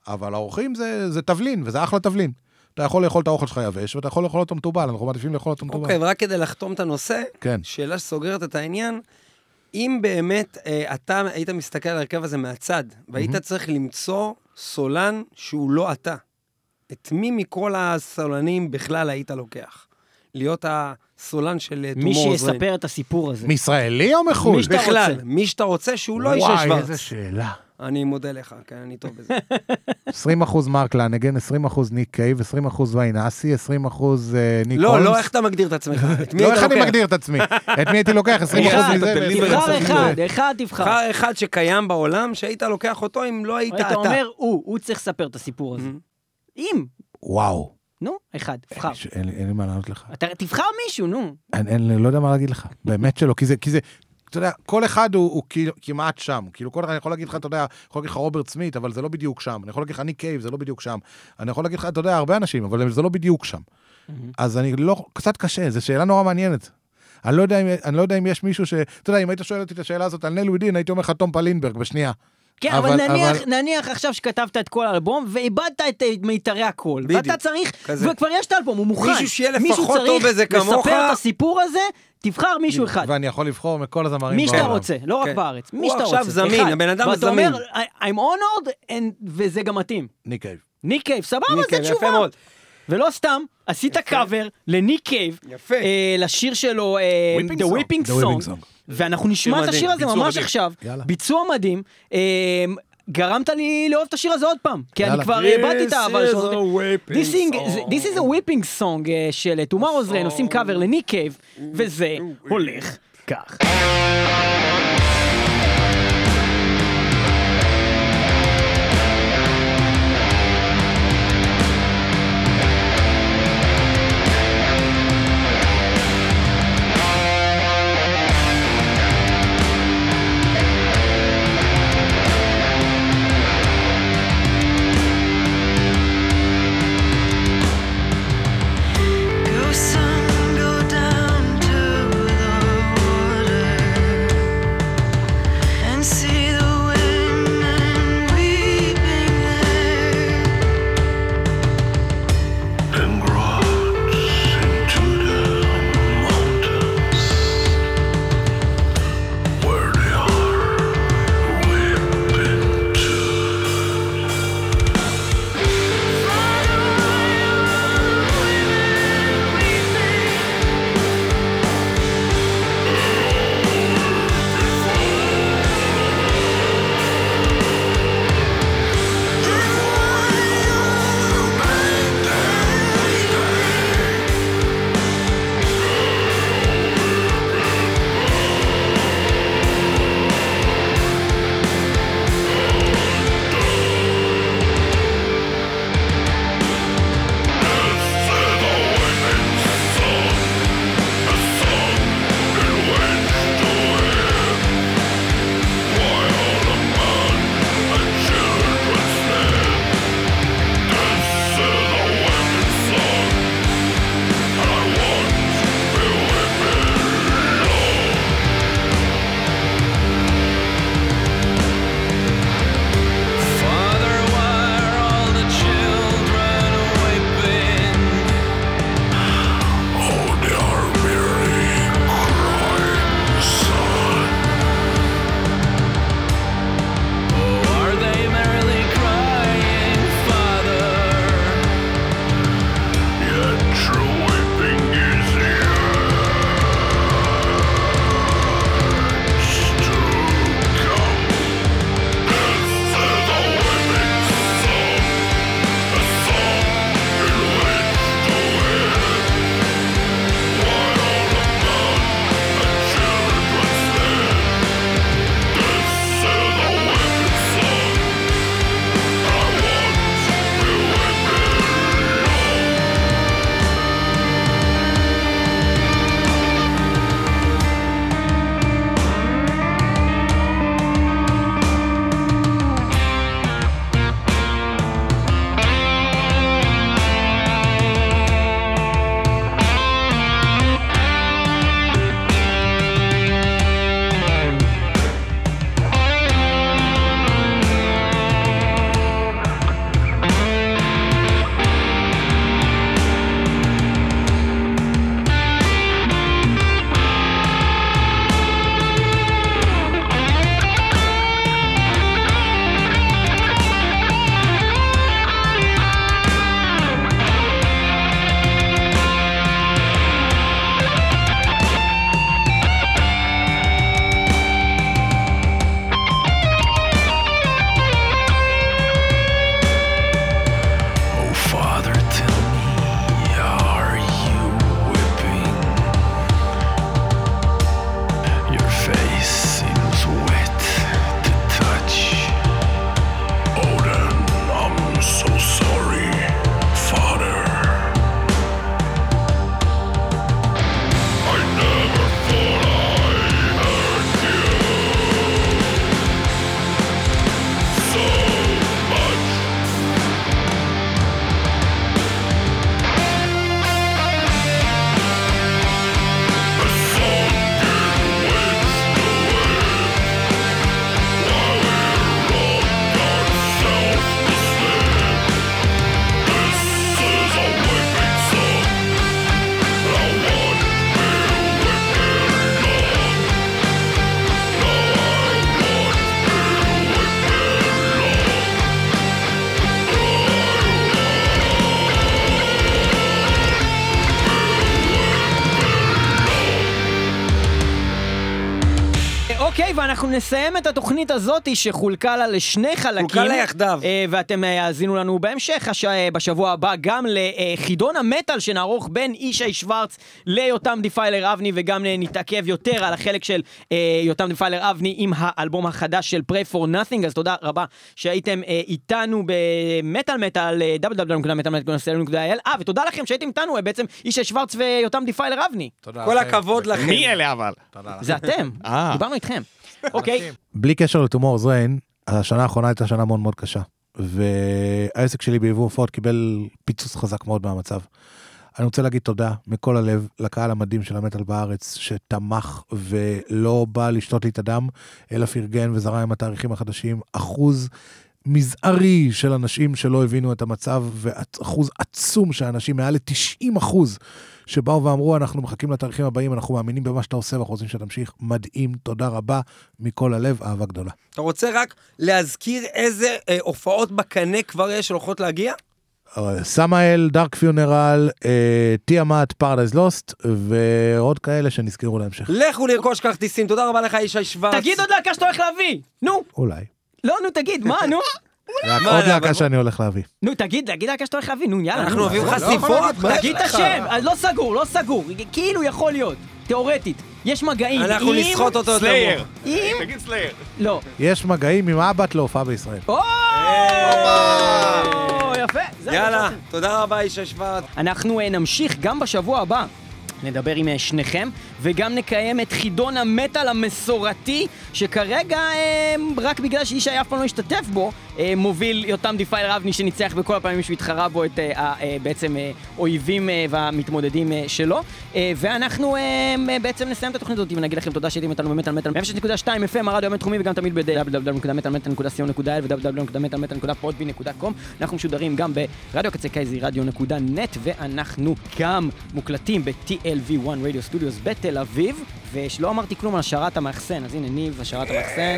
[SPEAKER 4] אבל האורחים זה, זה תבלין, וזה אחלה תבלין. אתה יכול לאכול את האוכל שלך יבש, ואתה יכול לאכול אותו מתובל, אנחנו מעדיפים לאכול אותו מתובל.
[SPEAKER 3] אוקיי, ורק כדי לחתום את הנושא,
[SPEAKER 4] כן.
[SPEAKER 3] שאלה שסוגרת את העניין, אם באמת אה, אתה היית מסתכל על ההרכב הזה מהצד, והיית צריך למצוא סולן שהוא לא אתה, את מי מכל הסולנים בכלל היית לוקח? להיות הסולן של אה,
[SPEAKER 1] מי. שיספר את הסיפור הזה.
[SPEAKER 4] מישראלי או מחו"ל?
[SPEAKER 1] מי שאתה
[SPEAKER 3] בכלל,
[SPEAKER 1] רוצה.
[SPEAKER 3] מי שאתה רוצה שהוא לא איש
[SPEAKER 4] וואי,
[SPEAKER 3] השוורץ.
[SPEAKER 4] איזה שאלה.
[SPEAKER 3] אני מודה לך, כן, אני טוב בזה.
[SPEAKER 4] 20% מרק לנגן, 20% ניק קייב, 20% ויינאסי, 20% אה, ניק
[SPEAKER 3] לא,
[SPEAKER 4] הולמס.
[SPEAKER 3] לא, איך אתה מגדיר את עצמך? את מי
[SPEAKER 4] לא,
[SPEAKER 3] היית
[SPEAKER 4] איך אני
[SPEAKER 3] לוקח?
[SPEAKER 4] מגדיר את עצמי? את מי הייתי לוקח? 20%
[SPEAKER 1] אחד,
[SPEAKER 4] מזה?
[SPEAKER 1] תבחר אחד, אחד תבחר.
[SPEAKER 3] בחר אחד שקיים בעולם, שהיית לוקח אותו אם לא היית אתה.
[SPEAKER 1] אתה אומר, הוא, הוא צריך לספר את הסיפור הזה. אם.
[SPEAKER 4] וואו.
[SPEAKER 1] נו, אחד, תבחר.
[SPEAKER 4] ש- אין לי- מה לענות לך.
[SPEAKER 1] אתה תבחר מישהו, נו.
[SPEAKER 4] אני אני לא יודע מה להגיד לך, באמת שלא, כי זה, כי זה, אתה יודע, כל אחד הוא, הוא כאילו כמעט שם. כאילו, כל אחד, אני יכול להגיד לך, אתה יודע, אני יכול להגיד לך רוברט סמית, אבל זה לא בדיוק שם. אני יכול להגיד לך ניק קייב, זה לא בדיוק שם. אני יכול להגיד לך, אתה יודע, הרבה אנשים, אבל זה לא בדיוק שם. אז אני לא, קצת קשה, זו שאלה נורא מעניינת. אני לא, יודע אם, אני לא יודע אם יש מישהו ש... אתה יודע, אם היית שואל אותי את השאלה הזאת על נל ווידין, הייתי אומר לך תום פלינברג בשנייה.
[SPEAKER 1] כן, אבל,
[SPEAKER 4] אבל-
[SPEAKER 1] נניח,
[SPEAKER 4] אבל-
[SPEAKER 1] נניח עכשיו שכתבת את כל האלבום ואיבדת את אה, מיתרי הקול.
[SPEAKER 3] בדיוק,
[SPEAKER 1] ואתה צריך,
[SPEAKER 3] כזה.
[SPEAKER 1] וכבר יש את האלבום, הוא מוכן.
[SPEAKER 3] מישהו שיהיה
[SPEAKER 1] מישהו
[SPEAKER 3] לפחות טוב בזה
[SPEAKER 1] צריך
[SPEAKER 3] כמוך.
[SPEAKER 1] לספר את הסיפור הזה, תבחר מישהו אחד.
[SPEAKER 4] ואני יכול לבחור מכל הזמרים
[SPEAKER 1] מי שאתה. רוצה, לא רק
[SPEAKER 3] כן.
[SPEAKER 1] בארץ, מי
[SPEAKER 3] הוא
[SPEAKER 1] שאתה
[SPEAKER 3] עכשיו
[SPEAKER 1] רוצה.
[SPEAKER 3] זמין,
[SPEAKER 1] אחד.
[SPEAKER 3] הבן אדם
[SPEAKER 1] ואתה
[SPEAKER 3] זמין.
[SPEAKER 1] אומר, "I- I'm honored, and- וזה גם מתאים.
[SPEAKER 4] ניק קייב.
[SPEAKER 1] ניק קייב, סבבה, זו
[SPEAKER 3] קייב, יפה
[SPEAKER 1] תשובה.
[SPEAKER 3] מאוד.
[SPEAKER 1] ולא סתם, עשית קאבר לניק קייב,
[SPEAKER 3] יפה.
[SPEAKER 1] אה, לשיר שלו, אה,
[SPEAKER 5] Weeping
[SPEAKER 1] The
[SPEAKER 5] Song.
[SPEAKER 1] Weeping
[SPEAKER 4] The Weeping
[SPEAKER 1] Song,
[SPEAKER 4] Song.
[SPEAKER 1] ואנחנו נשמע את השיר הזה ממש. עכשיו. ביצוע מדהים. אה, גרמת לי לאהוב את השיר הזה עוד פעם, כי אני. כבר איבדתי את האהבה
[SPEAKER 3] This is
[SPEAKER 1] שלו.
[SPEAKER 3] a weeping
[SPEAKER 1] This is- a weeping song אה, של Tomorrow's Rain, עושים קאבר לניק קייב, וזה הולך כך. נסיים את התוכנית הזאת שחולקה לה לשני חלקים.
[SPEAKER 7] חולקה לה יחדיו.
[SPEAKER 1] אה, ואתם אה, יאזינו לנו בהמשך, הש... אה, בשבוע הבא, גם לחידון המטאל שנערוך בין ישי שוורץ ליותם Defiler אבני, וגם אה, נתעכב יותר על החלק של אה, יותם Defiler אבני עם האלבום החדש של Pray for Nothing, אז תודה רבה שהייתם אה, איתנו במטאל מטאל, אה, www.metalmetal.co.il, אה, ותודה לכם שהייתם איתנו, אה, בעצם ישי שוורץ ויותם Defiler אבני.
[SPEAKER 7] כל. הכבוד לכם.
[SPEAKER 5] מי אלה אבל?
[SPEAKER 1] זה אתם,
[SPEAKER 5] אה.
[SPEAKER 1] דיברנו איתכם. אוקיי,
[SPEAKER 4] בלי קשר ל-Tomorrow's Rain, השנה האחרונה הייתה שנה מאוד מאוד קשה. והעסק שלי ביבוא עופות קיבל פיצוץ חזק מאוד מהמצב. אני רוצה להגיד תודה מכל הלב לקהל המדהים של המטאל בארץ, שתמך ולא בא לשתות לי את הדם, אלא פרגן וזרם עם התאריכים החדשים. אחוז מזערי של אנשים שלא הבינו את המצב, ואחוז עצום של אנשים, מעל ל-90 אחוז, שבאו ואמרו, אנחנו מחכים לתאריכים הבאים, אנחנו מאמינים במה שאתה עושה ואנחנו רוצים שתמשיך. מדהים, תודה רבה, מכל הלב, אהבה גדולה.
[SPEAKER 7] אתה רוצה רק להזכיר איזה אה, הופעות בקנה כבר יש שהולכות להגיע?
[SPEAKER 4] סמאל, דארק פיונרל, אה, תיאמת, פרדייז לוסט, ועוד כאלה שנזכרו להמשך.
[SPEAKER 7] לכו לרכוש כרטיסים, תודה רבה לך ישי שוורץ.
[SPEAKER 1] תגיד עוד להקה שאתה הולך להביא! נו!
[SPEAKER 4] אולי.
[SPEAKER 1] לא, נו, תגיד, מה, נו?
[SPEAKER 4] עוד להקה שאני הולך להביא.
[SPEAKER 1] נו, תגיד, תגיד להקה שאתה הולך להביא, נו, יאללה.
[SPEAKER 7] אנחנו
[SPEAKER 1] נו.
[SPEAKER 7] אוהבים
[SPEAKER 4] לא
[SPEAKER 7] חשיפות,
[SPEAKER 1] תגיד את
[SPEAKER 7] יש לך?
[SPEAKER 1] השם, אז לא סגור, לא סגור, כאילו יכול להיות, תיאורטית. יש מגעים.
[SPEAKER 7] אנחנו נסחוט אותו יותר Slayer.
[SPEAKER 1] אם...
[SPEAKER 5] תגיד Slayer.
[SPEAKER 1] לא.
[SPEAKER 4] יש מגעים עם Abbath להופעה בישראל.
[SPEAKER 1] יפה.
[SPEAKER 7] יאללה. תודה רבה ישי שוורץ.
[SPEAKER 1] אנחנו אה, נמשיך גם בשבוע הבא. נדבר עם אה, שניכם, וגם נקיים את חידון המטאל המסורתי, שכרגע, אה, רק בגלל שישי אף פעם לא השתתף בו, אה, מוביל יותם Defiler אבני שניצח בכל הפעמים שהוא התחרה בו את אה, אה, בעצם אה, אויבים אה, והמתמודדים אה, שלו. אה, ואנחנו אה, אה, בעצם נסיים את התוכנית הזאת ונגיד לכם תודה שהייתם איתנו במטאל מטאל 106.2 FM, הרדיו הבינתחומי וגם תמיד ב- www.metalmetal.co.il ו- www.metalmetal.podbean.com אנחנו משודרים גם ברדיו קצה kzradio.net ואנחנו גם מוקלטים ב-TLV1 Radio Studios בתל אביב ושלא אמרתי כלום על השערת המאחסן אז הנה ניב השערת המאחסן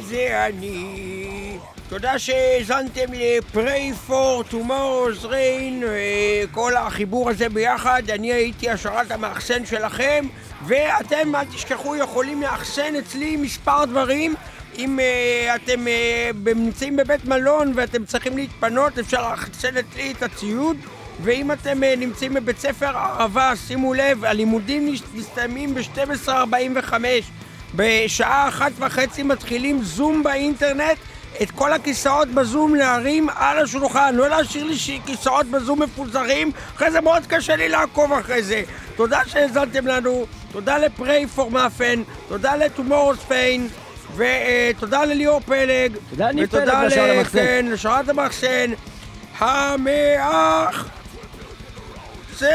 [SPEAKER 3] זה אני. תודה שהאזנתם ל-Pray for Tomorrow's Rain, אה, כל החיבור הזה ביחד. אני הייתי השערת המאחסן שלכם, ואתם, אל תשכחו, יכולים לאחסן אצלי מספר דברים. אם uh, אתם uh, נמצאים בבית מלון ואתם צריכים להתפנות, אפשר לאחסן אצלי את הציוד. ואם אתם uh, נמצאים בבית ספר ערבה, שימו לב, הלימודים מסתיימים ב-12:45. בשעה אחת וחצי מתחילים זום באינטרנט, את כל הכיסאות בזום להרים על השולחן, לא להשאיר לי כיסאות בזום מפוזרים, אחרי זה מאוד קשה לי לעקוב אחרי זה. תודה שהאזנתם לנו, תודה לפריי פור מאפן, תודה לטומורוס פיין, ותודה לליאור פלג.
[SPEAKER 1] תודה לניב פלג
[SPEAKER 3] ותודה
[SPEAKER 1] ולשער
[SPEAKER 3] ל-
[SPEAKER 1] המחסן.
[SPEAKER 3] כן, המחסן. המאח... זה...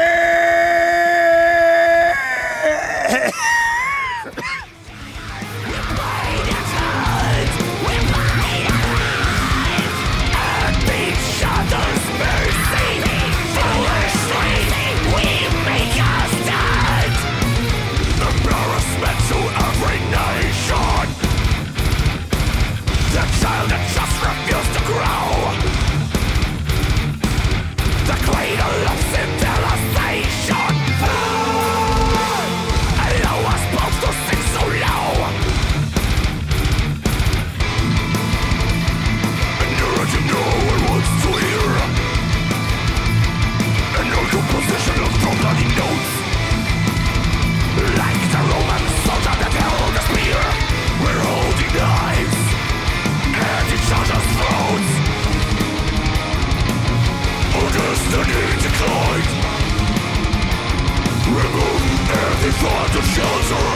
[SPEAKER 6] thought of shelter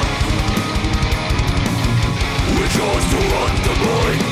[SPEAKER 6] We chose to run the mind